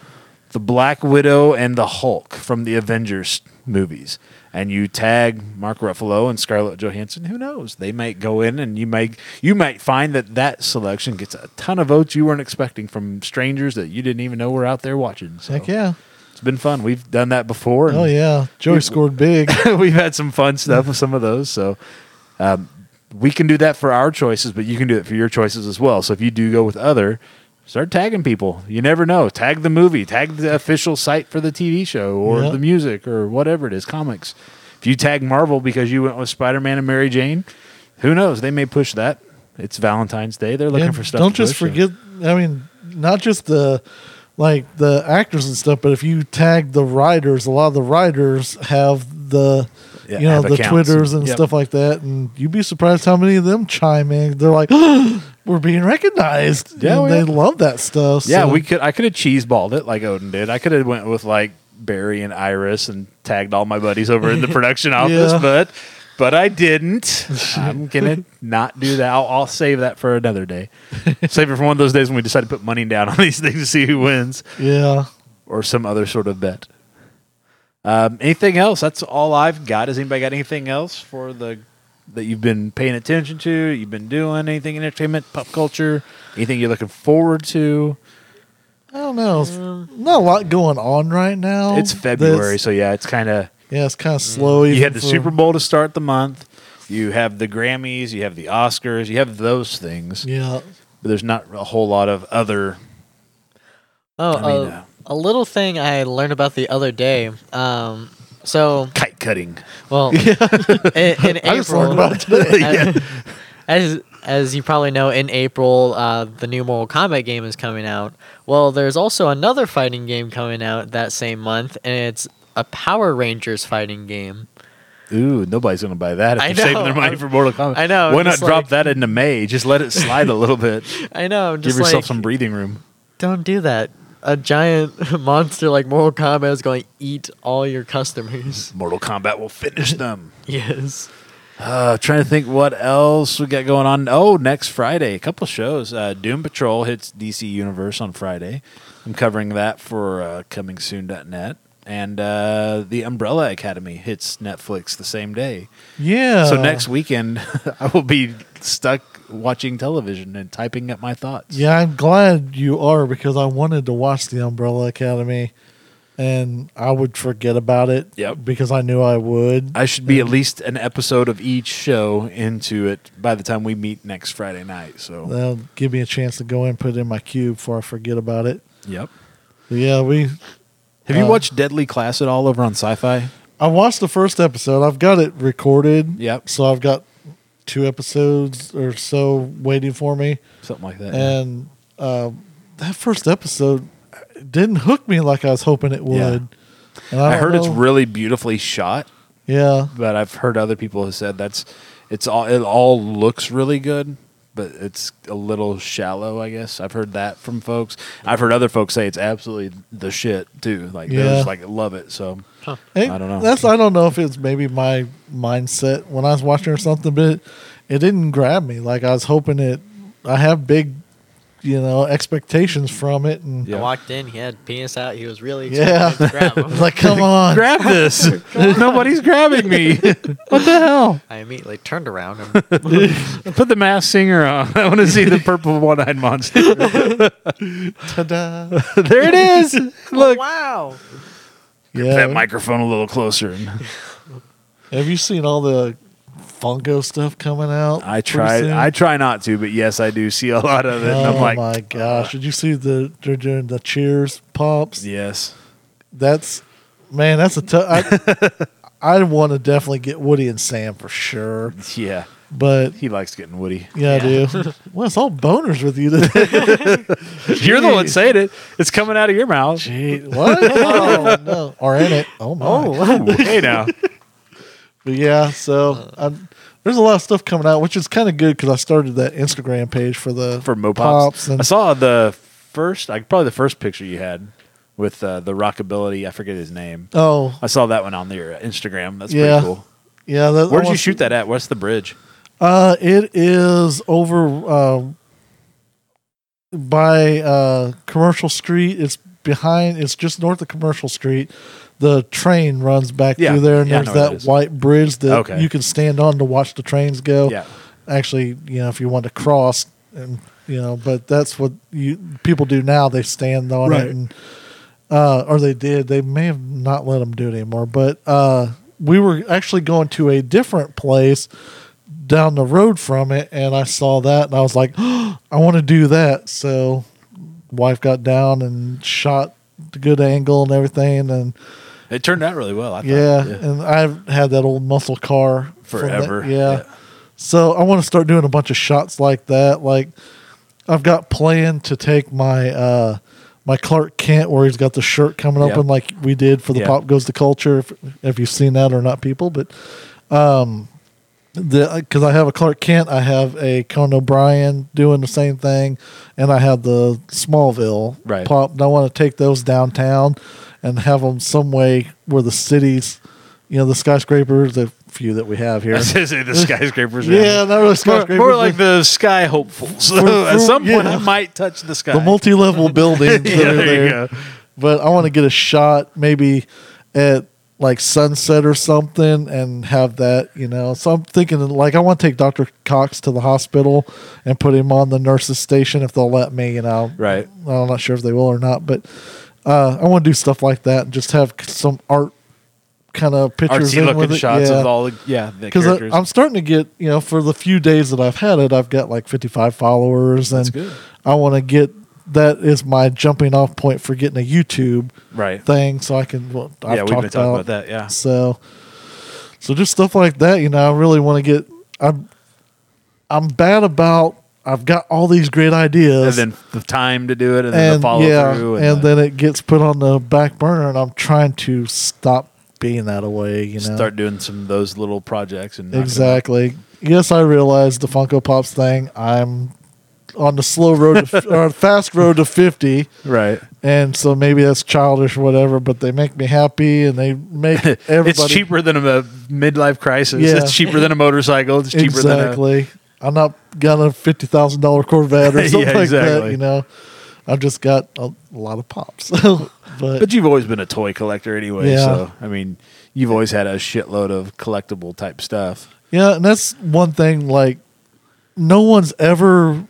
the Black Widow and the Hulk from the Avengers movies, and you tag Mark Ruffalo and Scarlett Johansson, who knows? They might go in, and you might you might find that that selection gets a ton of votes you weren't expecting from strangers that you didn't even know were out there watching. So, Heck yeah. It's been fun. We've done that before. and Oh yeah, Joey scored big. [LAUGHS] we've had some fun stuff with some of those. So um, we can do that for our choices, but you can do it for your choices as well. So if you do go with other, start tagging people. You never know. Tag the movie, tag the official site for the TV show or Yeah. the music or whatever it is, comics. If you tag Marvel because you went with Spider Man and Mary Jane, who knows? They may push that. It's Valentine's Day. They're looking for stuff. Don't to just forget. I mean, not just the like the actors and stuff, but if you tag the writers, a lot of the writers have the Yeah, you know the twitters and- and yep. stuff like that, and you'd be surprised how many of them chime in. They're like, [GASPS] "We're being recognized." Yeah, And they love that stuff. Yeah, so- we could. I could have cheeseballed it like Odin did. I could have went with like Barry and Iris and tagged all my buddies over in the [LAUGHS] production office, Yeah. but but I didn't. [LAUGHS] I'm gonna not do that. I'll, I'll save that for another day. [LAUGHS] save it for one of those days when we decide to put money down on these things to see who wins yeah. or some other sort of bet. Um, anything else? That's all I've got. Has anybody got anything else for the that you've been paying attention to? You've been doing anything in entertainment, pop culture? Anything you're looking forward to? I don't know. It's not a lot going on right now. It's February, That's- so yeah, it's kind of. yeah, it's kind of slow. You had the for- Super Bowl to start the month. You have the Grammys. You have the Oscars. You have those things. Yeah, But there's not a whole lot of other. Oh, I mean, uh, uh, a little thing I learned about the other day. Um, so, Kite cutting. well, [LAUGHS] in, in [LAUGHS] I just learned April, about it today. as as you probably know, in April, uh, the new Mortal Kombat game is coming out. Well, there's also another fighting game coming out that same month, and it's a Power Rangers fighting game. Ooh, nobody's going to buy that if I they're saving their money I'm- for Mortal Kombat. I know, Why not just drop like- that into May? Just let it slide a little bit. [LAUGHS] I know, Give just yourself like some breathing room. don't do that. A giant [LAUGHS] monster like Mortal Kombat is going to eat all your customers. [LAUGHS] Mortal Kombat will finish them. [LAUGHS] yes. Uh, trying to think what else we got going on. Oh, next Friday, a couple shows. Uh, Doom Patrol hits DC Universe on Friday. I'm covering that for uh, comingsoon.net. And uh, the Umbrella Academy hits Netflix the same day. yeah. so next weekend, I will be stuck watching television and typing up my thoughts. Yeah, I'm glad you are because I wanted to watch the Umbrella Academy, and I would forget about it. Yep. Because I knew I would. I should be at least an episode of each show into it by the time we meet next Friday night. So, That'll give me a chance to go and put it in my queue before I forget about it. yep. But yeah, we. Have you Uh, watched Deadly Class at all over on Syfy? I watched the first episode. I've got it recorded. Yep. So I've got two episodes or so waiting for me, Something like that. and uh, that first episode didn't hook me like I was hoping it would. Yeah. I don't heard it's really beautifully shot, Yeah. but I've heard other people have said that's it's all it all looks really good, but it's a little shallow. I guess I've heard that from folks. I've heard other folks say it's absolutely the shit too. Like they're just like love it. So Hey, I don't know. That's I don't know if it's maybe my mindset when I was watching or something, but it, it didn't grab me. Like I was hoping it. I have big, you know, expectations from it, and Yeah. I walked in, he had penis out. He was really Yeah. excited to grab [LAUGHS] him. like, come on, grab this. [LAUGHS] Nobody's grabbing me. [LAUGHS] what the hell? I immediately turned around and Put the masked singer on. I want to see the purple one-eyed monster. ta-da! there it is. Look. Oh, wow. Yeah, That microphone a little closer. And have you seen all the Funko stuff coming out? I try. soon? I try not to, but yes, I do see a lot of it. and Oh I'm like, my gosh! Did you see the they're doing the Cheers pops? yes. That's man, that's a tough. I, I want to definitely get Woody and Sam for sure, Yeah, but he likes getting Woody. yeah, I do. [LAUGHS] Well, it's all boners with you today. [LAUGHS] You're the one saying it. It's coming out of your mouth. Gee, what? [LAUGHS] Oh no, or in it? Oh my! Ooh, hey now. But yeah, so uh, I'm, there's a lot of stuff coming out, which is kind of good because I started that Instagram page for the For Mopops. Pops and I saw the first, like probably the first picture you had with uh, the Rockability. I forget his name. oh I saw that one on your Instagram. That's Yeah. pretty cool. yeah. That, Where did you shoot that at? What's the bridge? Uh, it is over um, by uh, Commercial Street. It's behind. It's just north of Commercial Street. The train runs back Yeah. through there, and Yeah, there's that white bridge that Okay. you can stand on to watch the trains go. Yeah. Actually, you know, if you want to cross, and you know, but that's what you people do now. They stand on Right. it, and uh, or they did. They may have not let them do it anymore. But uh, we were actually going to a different place down the road from it, and I saw that, and I was like, [GASPS] I want to do that. So, wife got down and shot the good angle and everything, and It turned out really well. I thought. yeah, and I've had that old muscle car from that- Forever. yeah. Yeah. So I want to start doing a bunch of shots like that. Like I've got planned to take my uh my Clark Kent where he's got the shirt coming Yep. open like we did for the Yep. Pop Goes the Culture. If, if you've seen that or not, people, but um the because I have a Clark Kent, I have a Conan O'Brien doing the same thing, and I have the Smallville Right. pop. And I want to take those downtown and have them some way where the cities, you know, the skyscrapers, the few that we have here. [LAUGHS] I was say the [LAUGHS] skyscrapers. yeah, not really skyscrapers. more but like the sky hopefuls. For- [LAUGHS] At some point, yeah. I might touch the sky. the multi-level buildings that Yeah, are there there. you go. But I want to get a shot maybe at like sunset or something and have that, you know. So I'm thinking like I want to take Dr. Cox to the hospital and put him on the nurses station if they'll let me, you know. Right. I'm not sure if they will or not, but uh, I want to do stuff like that and just have some art kind of pictures Artsy in with it. shots yeah. of all the yeah because. I'm starting to get you know for the few days that I've had it, I've got like 55 followers, and good. I want to get that is my jumping off point for getting a YouTube right. thing, so I can. Well, I've yeah, we've talked been talking about that. Yeah. So, so just stuff like that, you know. I really want to get. I'm, I'm bad about. I've got all these great ideas, And then the time to do it, and then and the follow yeah, through, and, the- then it gets put on the back burner, and I'm trying to stop being that away. You know, start doing some of those little projects and knock 'em out. Exactly. Yes, I realize the Funko Pops thing. I'm on the slow road to, [LAUGHS] or fast road to 50 Right. and so maybe that's childish or whatever but they make me happy and they make [LAUGHS] everybody it's cheaper than a midlife crisis. Yeah. It's cheaper than a motorcycle. It's cheaper than exactly i'm not got a $50000 corvette or [LAUGHS] Yeah, something like that you know i've just got a, a lot of pops [LAUGHS] but, But you've always been a toy collector anyway, Yeah. so I mean, you've always had a shitload of collectible type stuff. Yeah, and that's one thing. Like, no one's ever,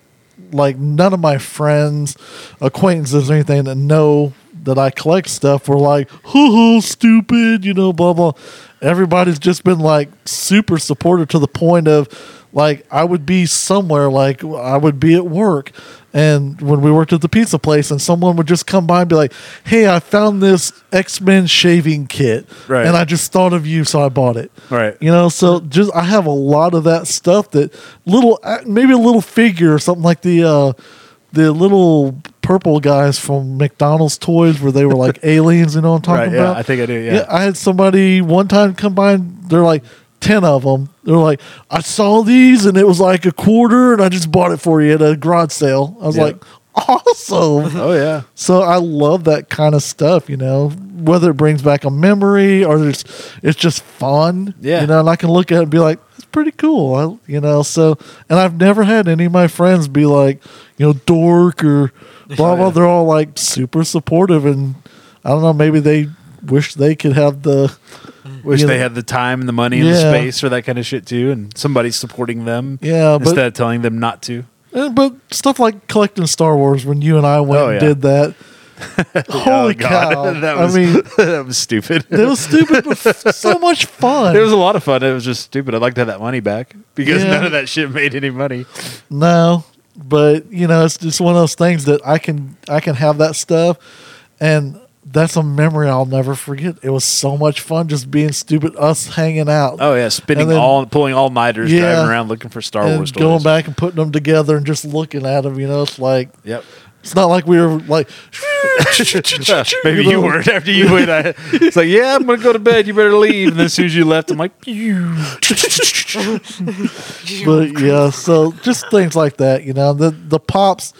like, none of my friends, acquaintances, or anything that know that I collect stuff were like, hoo hoo, stupid, you know, blah, blah. Everybody's just been, like, super supportive to the point of, like, I would be somewhere, like, I would be at work. And when we worked at the pizza place, and someone would just come by and be like, hey, I found this X Men shaving kit. Right. And I just thought of you, so I bought it. Right. You know, so just I have a lot of that stuff that little uh, maybe a little figure or something like the uh the little purple guys from McDonald's toys where they were like [LAUGHS] aliens, you know what I'm talking Right, yeah, about? I think I do, yeah. I had somebody one time come by and they're like 10 of them. They're like, I saw these and it was like a quarter and I just bought it for you at a garage sale. I was Yeah. like, awesome. [LAUGHS] Oh yeah. So I love that kind of stuff, you know, whether it brings back a memory or it's it's just fun. Yeah. You know, and I can look at it and be like, it's pretty cool. I, you know, so and I've never had any of my friends be like, you know, dork or [LAUGHS] blah blah. Yeah. They're all like super supportive and I don't know, maybe they wish they could have the Wish you they had the time and the money and the space for that kind of shit too, and somebody supporting them. Yeah, but- instead of telling them not to. but stuff like collecting Star Wars when you and I went Oh, and did that. [LAUGHS] Oh, holy Oh, God. cow. [LAUGHS] that I mean, [LAUGHS] that was stupid. it was stupid, but so much fun. It was a lot of fun. It was just stupid. I'd like to have that money back because Yeah. none of that shit made any money. No, but you know, it's just one of those things that I can I can have that stuff, and that's a memory I'll never forget. It was so much fun just being stupid, us hanging out, Oh yeah, spinning then- all, pulling all nighters, Yeah. driving around looking for Star and Wars going toys. back and putting them together and just looking at them. You know, it's like Yep. it's not like we were like. [LAUGHS] Maybe [LAUGHS] you you weren't after you went. I, it's like, yeah, I'm gonna go to bed. You better leave. And then as soon as you left, I'm like, [LAUGHS] but yeah, so just things like that, you know. The the pops,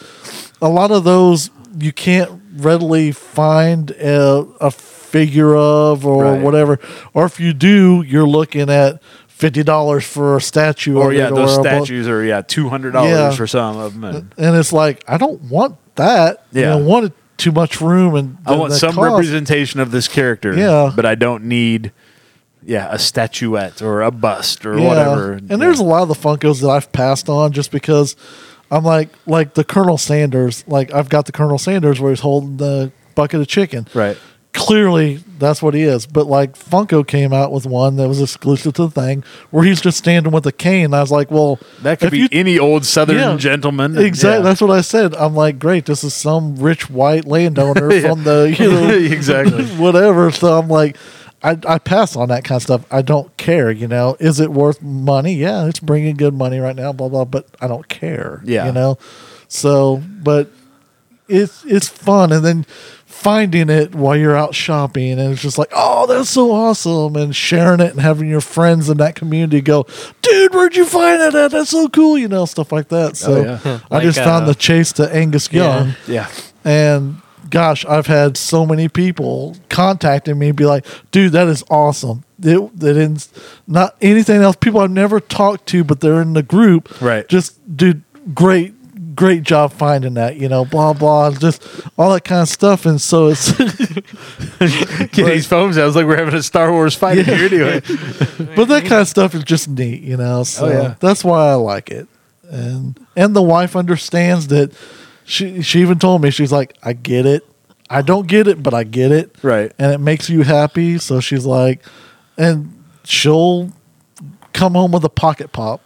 a lot of those you can't readily find a, a figure of or Right. whatever, or if you do, you're looking at fifty dollars for a statue. or of yeah, those or statues are yeah two hundred dollars Yeah. for some of them. And and it's like I don't want that. Yeah. you know, want it too much room and I want some cost. representation of this character. Yeah. but I don't need yeah a statuette or a bust or Yeah. whatever. And there's a lot of the Funkos that I've passed on just because I'm like like the Colonel Sanders. Like I've got the Colonel Sanders where he's holding the bucket of chicken. Right. Clearly, that's what he is. But like Funko came out with one that was exclusive to the thing where he's just standing with a cane. I was like, well, That could be you- any old Southern Yeah. gentleman. Exactly. Yeah. That's what I said. I'm like, great. This is some rich white landowner [LAUGHS] Yeah. from the you know [LAUGHS] Exactly. [LAUGHS] whatever. So I'm like, I, I pass on that kind of stuff. I don't care. You know, is it worth money? Yeah, it's bringing good money right now. Blah blah. But I don't care. Yeah. You know. So, but it's it's fun, and then finding it while you're out shopping, and it's just like, oh, that's so awesome, and sharing it and having your friends in that community go, dude, where'd you find it at? That's so cool. You know, stuff like that. So yeah. I Like, just found uh, the chase to Angus yeah. Young. Yeah. And gosh, I've had so many people contacting me, be like, "Dude, that is awesome." They, they didn't, not anything else. People I've never talked to, but they're in the group. Right. Just, dude, great, great job finding that. You know, blah blah, just all that kind of stuff. And so it's, [LAUGHS] [LAUGHS] Get these sounds like we're having a Star Wars fight here anyway. [LAUGHS] but that kind of stuff is just neat. You know, oh, so Oh, yeah. that's why I like it. And and the wife understands that. She she even told me she's like, I get it. I don't get it, but I get it. Right. and it makes you happy. So she's like, and she'll come home with a pocket pop,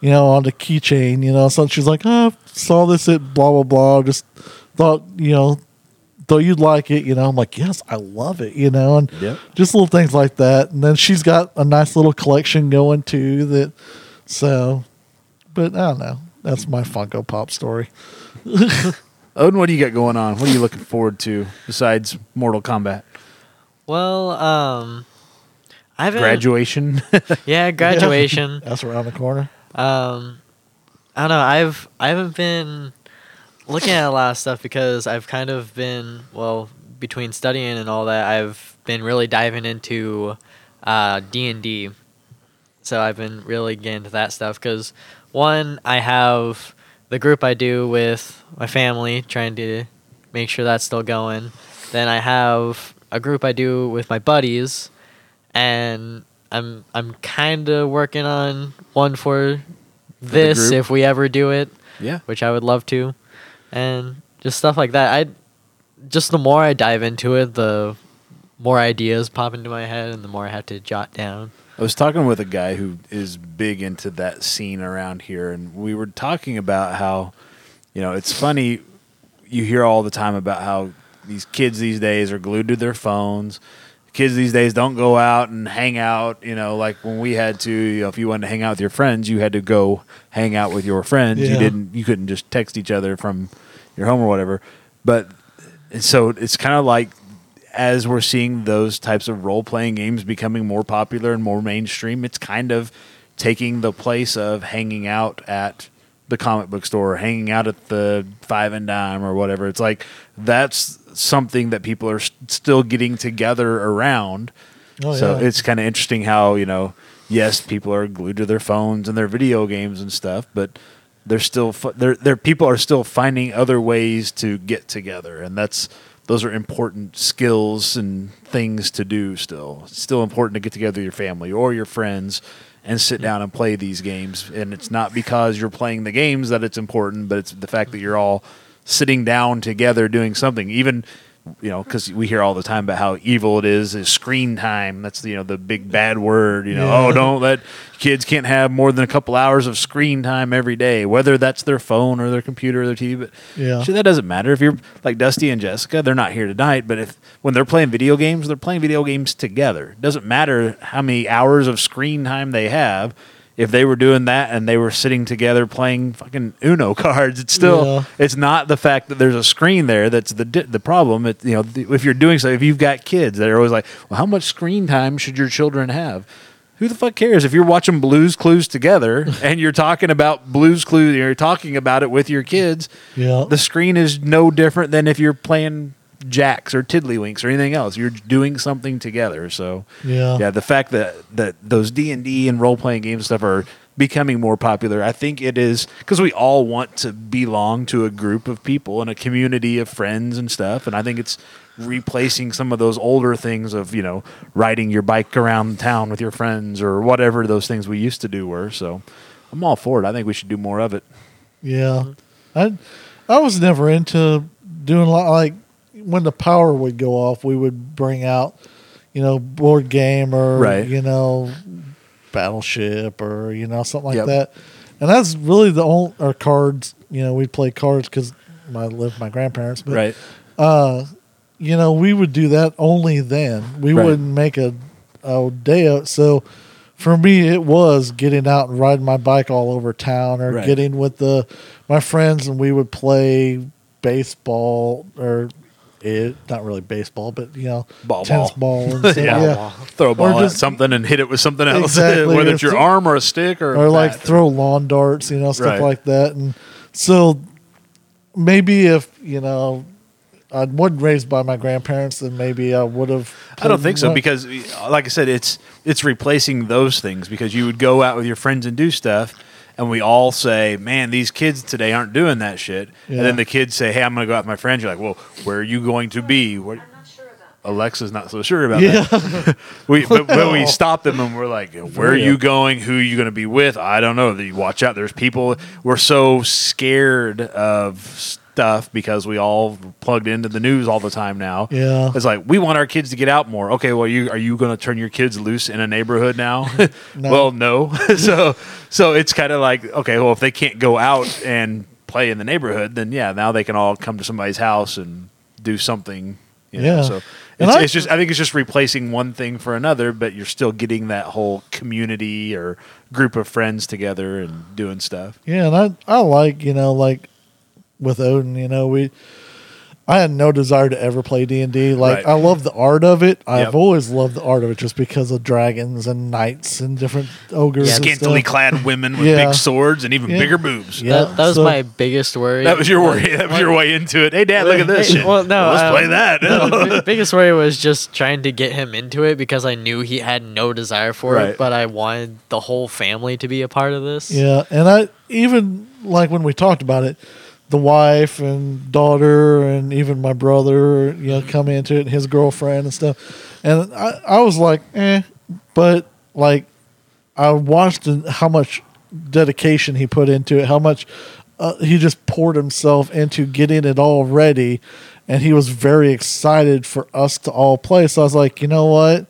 you know, on the keychain, you know. So she's like, oh, saw this at blah blah blah. Just thought, you know, thought you'd like it, you know. I'm like, yes, I love it, you know, and Yep. just little things like that. And then she's got a nice little collection going too. That so, but I don't know. That's my Funko Pop story. Odin, what do you got going on? What are you looking forward to besides Mortal Kombat? Well, um, I haven't. Graduation. [LAUGHS] Yeah, graduation. [LAUGHS] That's around the corner. um, I don't know. I've I haven't been looking at a lot of stuff because I've kind of been well between studying and all that. I've been really diving into uh, D and D. So I've been really getting into that stuff because one, I have the group I do with my family, trying to make sure that's still going. Then I have a group I do with my buddies, and I'm I'm kind of working on one for this if we ever do it, yeah. which I would love to, and just stuff like that. I just the more I dive into it, the more ideas pop into my head, and the more I have to jot down. I was talking with a guy who is big into that scene around here, and we were talking about how, you know, it's funny. You hear all the time about how these kids these days are glued to their phones. Kids these days don't go out and hang out. You know, like when we had to. You know, if you wanted to hang out with your friends, you had to go hang out with your friends. You didn't. You couldn't just text each other from your home or whatever. But and so it's kind of like as we're seeing those types of role playing games becoming more popular and more mainstream, it's kind of taking the place of hanging out at the comic book store or hanging out at the five and dime or whatever. It's like that's something that people are s- still getting together around. Oh, so yeah. it's kind of interesting how, you know, yes, people are glued to their phones and their video games and stuff, but they're still fu- they're, they're people are still finding other ways to get together and that's those are important skills and things to do still. It's still important to get together your family or your friends and sit hmm. down and play these games. And it's not because you're playing the games that it's important but it's the fact that you're all sitting down together doing something. Even you know because we hear all the time about how evil it is is screen time that's you know the big bad word you know Yeah. oh don't let kids can't have more than a couple hours of screen time every day whether that's their phone or their computer or their tv but Yeah. Shit, that doesn't matter if you're like Dusty and Jessica. They're not here tonight, but if when they're playing video games, they're playing video games together. It doesn't matter how many hours of screen time they have. If they were doing that and they were sitting together playing fucking Uno [LAUGHS] cards, it's still Yeah. it's not the fact that there's a screen there that's the the problem. It, you know, if you're doing so, if you've got kids, they're always like, "Well, how much screen time should your children have?" Who the fuck cares if you're watching Blues Clues together [LAUGHS] and you're talking about Blues Clues, you're talking about it with your kids Yeah. the screen is no different than if you're playing jacks or tiddlywinks or anything else. You're doing something together. So Yeah. yeah, the fact that that those D and D and role playing games stuff are becoming more popular, I think it is because we all want to belong to a group of people and a community of friends and stuff. And I think it's replacing some of those older things of you know riding your bike around town with your friends or whatever those things we used to do were. So I'm all for it. I think we should do more of it. Yeah, I I was never into doing a lot like when the power would go off, we would bring out, you know, board game or Right. you know, battleship or you know something like Yep. that. And that's really the only or cards. You know, we'd play cards because I lived with my grandparents. But right. uh, you know, we would do that only then. We Right. wouldn't make a, a day out. So for me, it was getting out and riding my bike all over town or Right. getting with the my friends and we would play baseball or it, not really baseball, but you know, Ball, tennis ball. ball, and [LAUGHS] stuff. Yeah. yeah. Throw a ball at just- something and hit it with something else, [LAUGHS] Exactly, whether it's your th- arm or a stick or, a or like throw lawn darts, you know, stuff Right. like that. And so maybe if you know I wasn't raised by my grandparents, then maybe I would have. I don't think so played- because, like I said, it's it's replacing those things because you would go out with your friends and do stuff, and we all say, "Man, these kids today aren't doing that shit." Yeah. And then the kids say, "Hey, I'm going to go out with my friends." You're like, "Well, where are you going to be?" What, Not sure about Alexa's not so sure about yeah, that. [LAUGHS] We, but, but we [LAUGHS] stop them and we're like, "Where are real. you going? Who are you going to be with?" I don't know. You watch out. There's people. We're so scared of stuff because we all plugged into the news all the time now. Yeah. it's like we want our kids to get out more. Okay, well, you are you going to turn your kids loose in a neighborhood now? [LAUGHS] [LAUGHS] No. well, no. [LAUGHS] so so it's kind of like okay, well, if they can't go out and play in the neighborhood, then yeah, now they can all come to somebody's house and do something. You know? Yeah. So it's, I- it's just I think it's just replacing one thing for another, but you're still getting that whole community or group of friends together and doing stuff. yeah. And I I like you know like with Odin, you know we. I had no desire to ever play D and D. Like Right. I love the art of it. I've Yep. always loved the art of it, just because of dragons and knights and different ogres. Yeah, and Scantily stuff. clad women with Yeah. big swords and even Yeah. bigger boobs. Yeah. that, that was so- my biggest worry. That was your worry. That was your way into it. Hey, Dad, look at this. Hey, well, no, let's um, play that. the [LAUGHS] biggest worry was just trying to get him into it because I knew he had no desire for Right. it, but I wanted the whole family to be a part of this. Yeah, and I even like when we talked about it, the wife and daughter and even my brother, you know, come into it and his girlfriend and stuff. And I, I was like, eh, but like I watched how much dedication he put into it, how much uh, he just poured himself into getting it all ready, and he was very excited for us to all play. So I was like, you know what?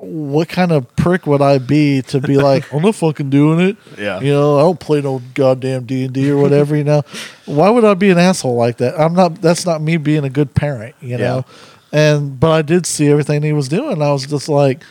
What kind of prick would I be to be [LAUGHS] like, I'm not fucking doing it? Yeah. You know, I don't play no goddamn D and D or whatever. You know, why would I be an asshole like that? I'm not. That's not me being a good parent. You know, and but I did see everything he was doing. I was just like,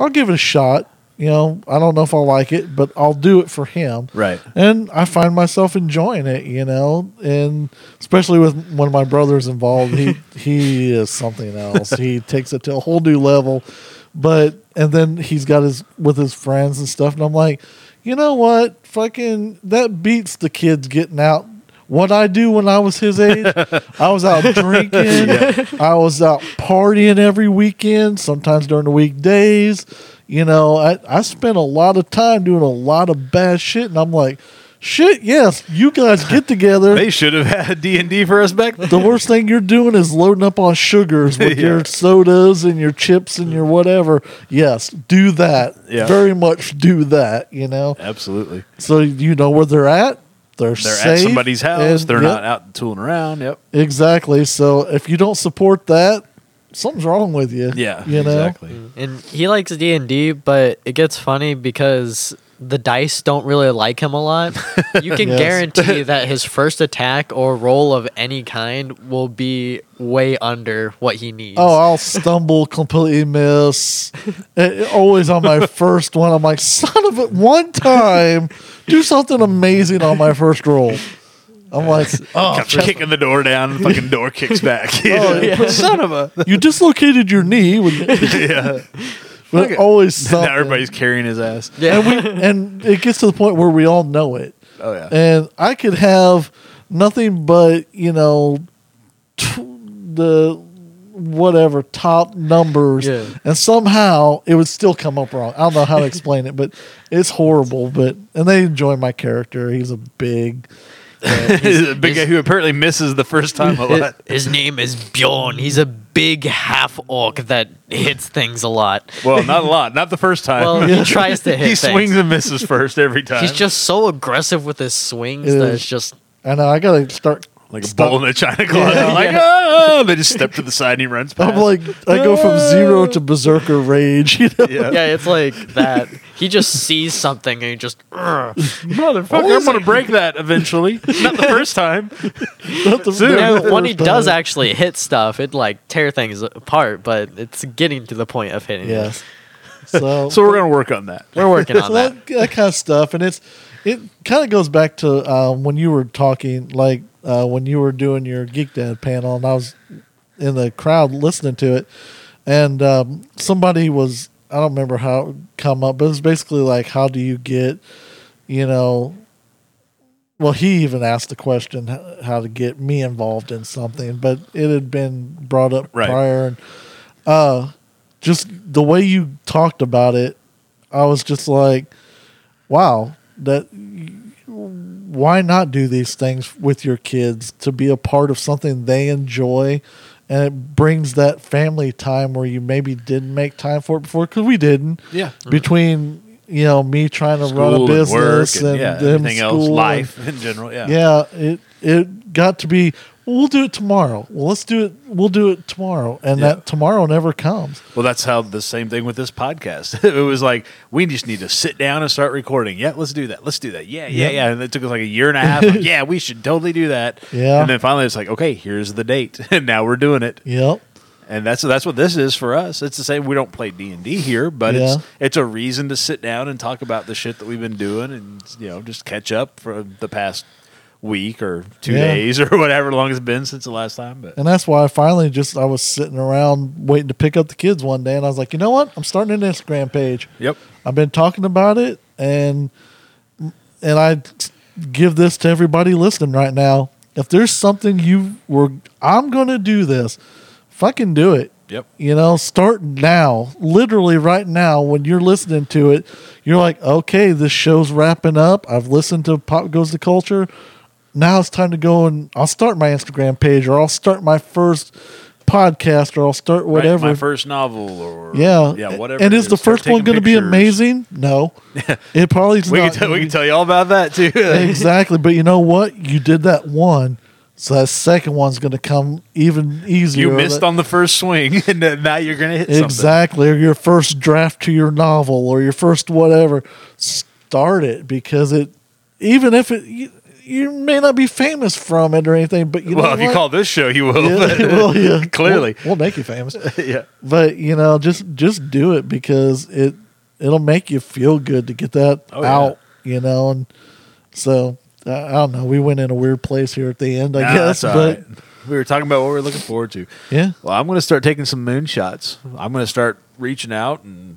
I'll give it a shot. You know, I don't know if I'll like it, but I'll do it for him. Right. And I find myself enjoying it, you know, and especially with when my brother's involved, he he is something else. he takes it to a whole new level. But and then he's got his with his friends and stuff, and I'm like, you know what? Fucking that beats the kids getting out. What I do when I was his age, [LAUGHS] I was out drinking. I was out partying every weekend, sometimes during the weekdays. You know, I, I spent a lot of time doing a lot of bad shit, and I'm like, shit, yes, you guys get together. They should have had D and D for us back then. the worst thing you're doing is loading up on sugars with [LAUGHS] Yeah. your sodas and your chips and your whatever. Yes, do that. Yeah. Very much do that, you know. Absolutely. So you know where they're at. They're, They're safe, at somebody's house. and- They're yep, not out tooling around. Yep. Exactly. So if you don't support that, something's wrong with you. Yeah. You know? Exactly. And he likes D and D, but it gets funny because the dice don't really like him a lot. [LAUGHS] You can Yes. guarantee [LAUGHS] that his first attack or roll of any kind will be way under what he needs. Oh, I'll stumble, completely miss. [LAUGHS] It- it- always on my first one, I'm like, son of it, one time, do something amazing on my first roll. I'm like, oh, Comes kicking the door down, the fucking door kicks back. Oh, yeah. Son of a. you dislocated your knee. When you, yeah. But always [LAUGHS] Now something. everybody's carrying his ass. yeah. and, we, and it gets to the point where we all know it. Oh yeah. and I could have nothing but you know t- the whatever top numbers, Yeah. and somehow it would still come up wrong. I don't know how to [LAUGHS] explain it, but it's horrible. But and they enjoy my character. He's a big. [LAUGHS] He's a big guy who apparently misses the first time a [LAUGHS] lot. his name is Bjorn. He's a big half orc that hits things a lot. Well, not a lot. Not the first time. Well, he [LAUGHS] tries to hit he things. swings and misses first every time. He's just so aggressive with his swings It that is. it's just I know I got to start like a Stop. bull in a china closet. Yeah. like, oh, they just step to the side and he runs past. I'm like, I go from ah. zero to berserker rage. You know? yeah. Yeah, it's like that. He just sees something and he just. Motherfucker, I'm going to break that eventually. Not the first time. [LAUGHS] Not the- Soon. not Yeah, when he does time. actually hit stuff, it like tear things apart, but it's getting to the point of hitting. it. Yes. So, So we're going to work on that. We're working so on that. that, that kind of stuff, and it's it kind of goes back to um, when you were talking, like uh, when you were doing your Geek Dad panel, and I was in the crowd listening to it, and um, somebody was I don't remember how it come up, but it was basically like, how do you get, you know. Well, he even asked the question how to get me involved in something, but it had been brought up Right. prior, and uh, just the way you talked about it, I was just like, wow, that why not do these things with your kids to be a part of something they enjoy and it brings that family time where you maybe didn't make time for it before because we didn't Yeah. between you know me trying to run a School and business work and, and, yeah, them everything else, school and- life in general. Yeah. yeah it it got to be well, do it tomorrow well let's do it we'll do it tomorrow and Yeah. that tomorrow never comes Well, that's how the same thing with this podcast. [LAUGHS] it was like we just need to sit down and start recording. Yeah, let's do that. Let's do that. Yeah, yeah, Yep. yeah. And it took us like a year and a half. of, [LAUGHS] yeah, we should totally do that. Yeah. And then finally, it's like, okay, here's the date, [LAUGHS] and now we're doing it. yep And that's that's what this is for us. It's the same. We don't play D and D here, but Yeah. it's it's a reason to sit down and talk about the shit that we've been doing, and you know, just catch up for the past week or two Yeah. days or [LAUGHS] whatever long it's been since the last time. But And that's why I finally just I was sitting around waiting to pick up the kids one day, and I was like, you know what? I'm starting an Instagram page. yep, I've been talking about it, and and I give this to everybody listening right now. If there's something you were, I'm going to do this. Fucking do it. yep. You know, start now. Literally right now, when you're listening to it, you're like, okay, this show's wrapping up. I've listened to Pop Goes the Culture. Now it's time to go and I'll start my Instagram page or I'll start my first podcast or I'll start Write whatever. my first novel or yeah, yeah, whatever. And is the first one going to be amazing? No, [LAUGHS] it probably is We can, not. tell, we can tell you all about that too. [LAUGHS] [LAUGHS] exactly, but you know what? You did that one, so that second one's going to come even easier. you missed on the first swing, and now you're gonna hit something. exactly, or your first draft to your novel, or your first whatever. Start it because it, even if it, you, may not be famous from it or anything, but you Well, know if you call this show, you will. yeah, [LAUGHS] well, yeah, Clearly. we'll, we'll make you famous. [LAUGHS] yeah. but you know just just do it because it it'll make you feel good to get that Oh, yeah. out you know and so I I don't know we went in a weird place here at the end i Nah, guess but right. We were talking about what we're looking forward to. yeah Well, I'm going to start taking some moonshots. I'm going to start reaching out and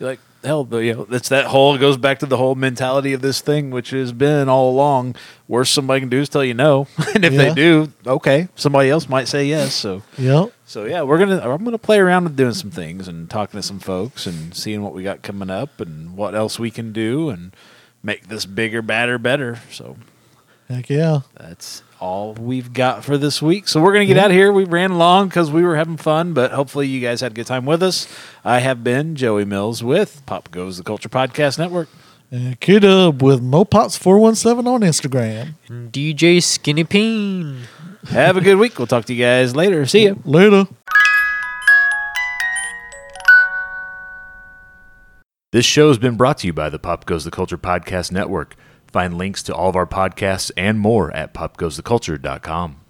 be like, hell, but, you know, it's that whole, it goes back to the whole mentality of this thing, which has been all along. Worst somebody can do is tell you no. [LAUGHS] and if Yeah. they do, okay, somebody else might say yes. So, yep so yeah, we're to, I'm to play around with doing some things and talking to some folks and seeing what we got coming up and what else we can do and make this bigger, badder, better. So, heck yeah that's all we've got for this week. So we're going to get Yeah. out of here. We ran long because we were having fun, but hopefully you guys had a good time with us. I have been Joey Mills with Pop Goes the Culture Podcast Network. Uh, and kid up with mopots417 on instagram And DJ Skinny Peen. Have a good week. We'll talk to you guys later. See you. later This show has been brought to you by the Pop Goes the Culture Podcast Network. Find links to all of our podcasts and more at popgoestheculture.com.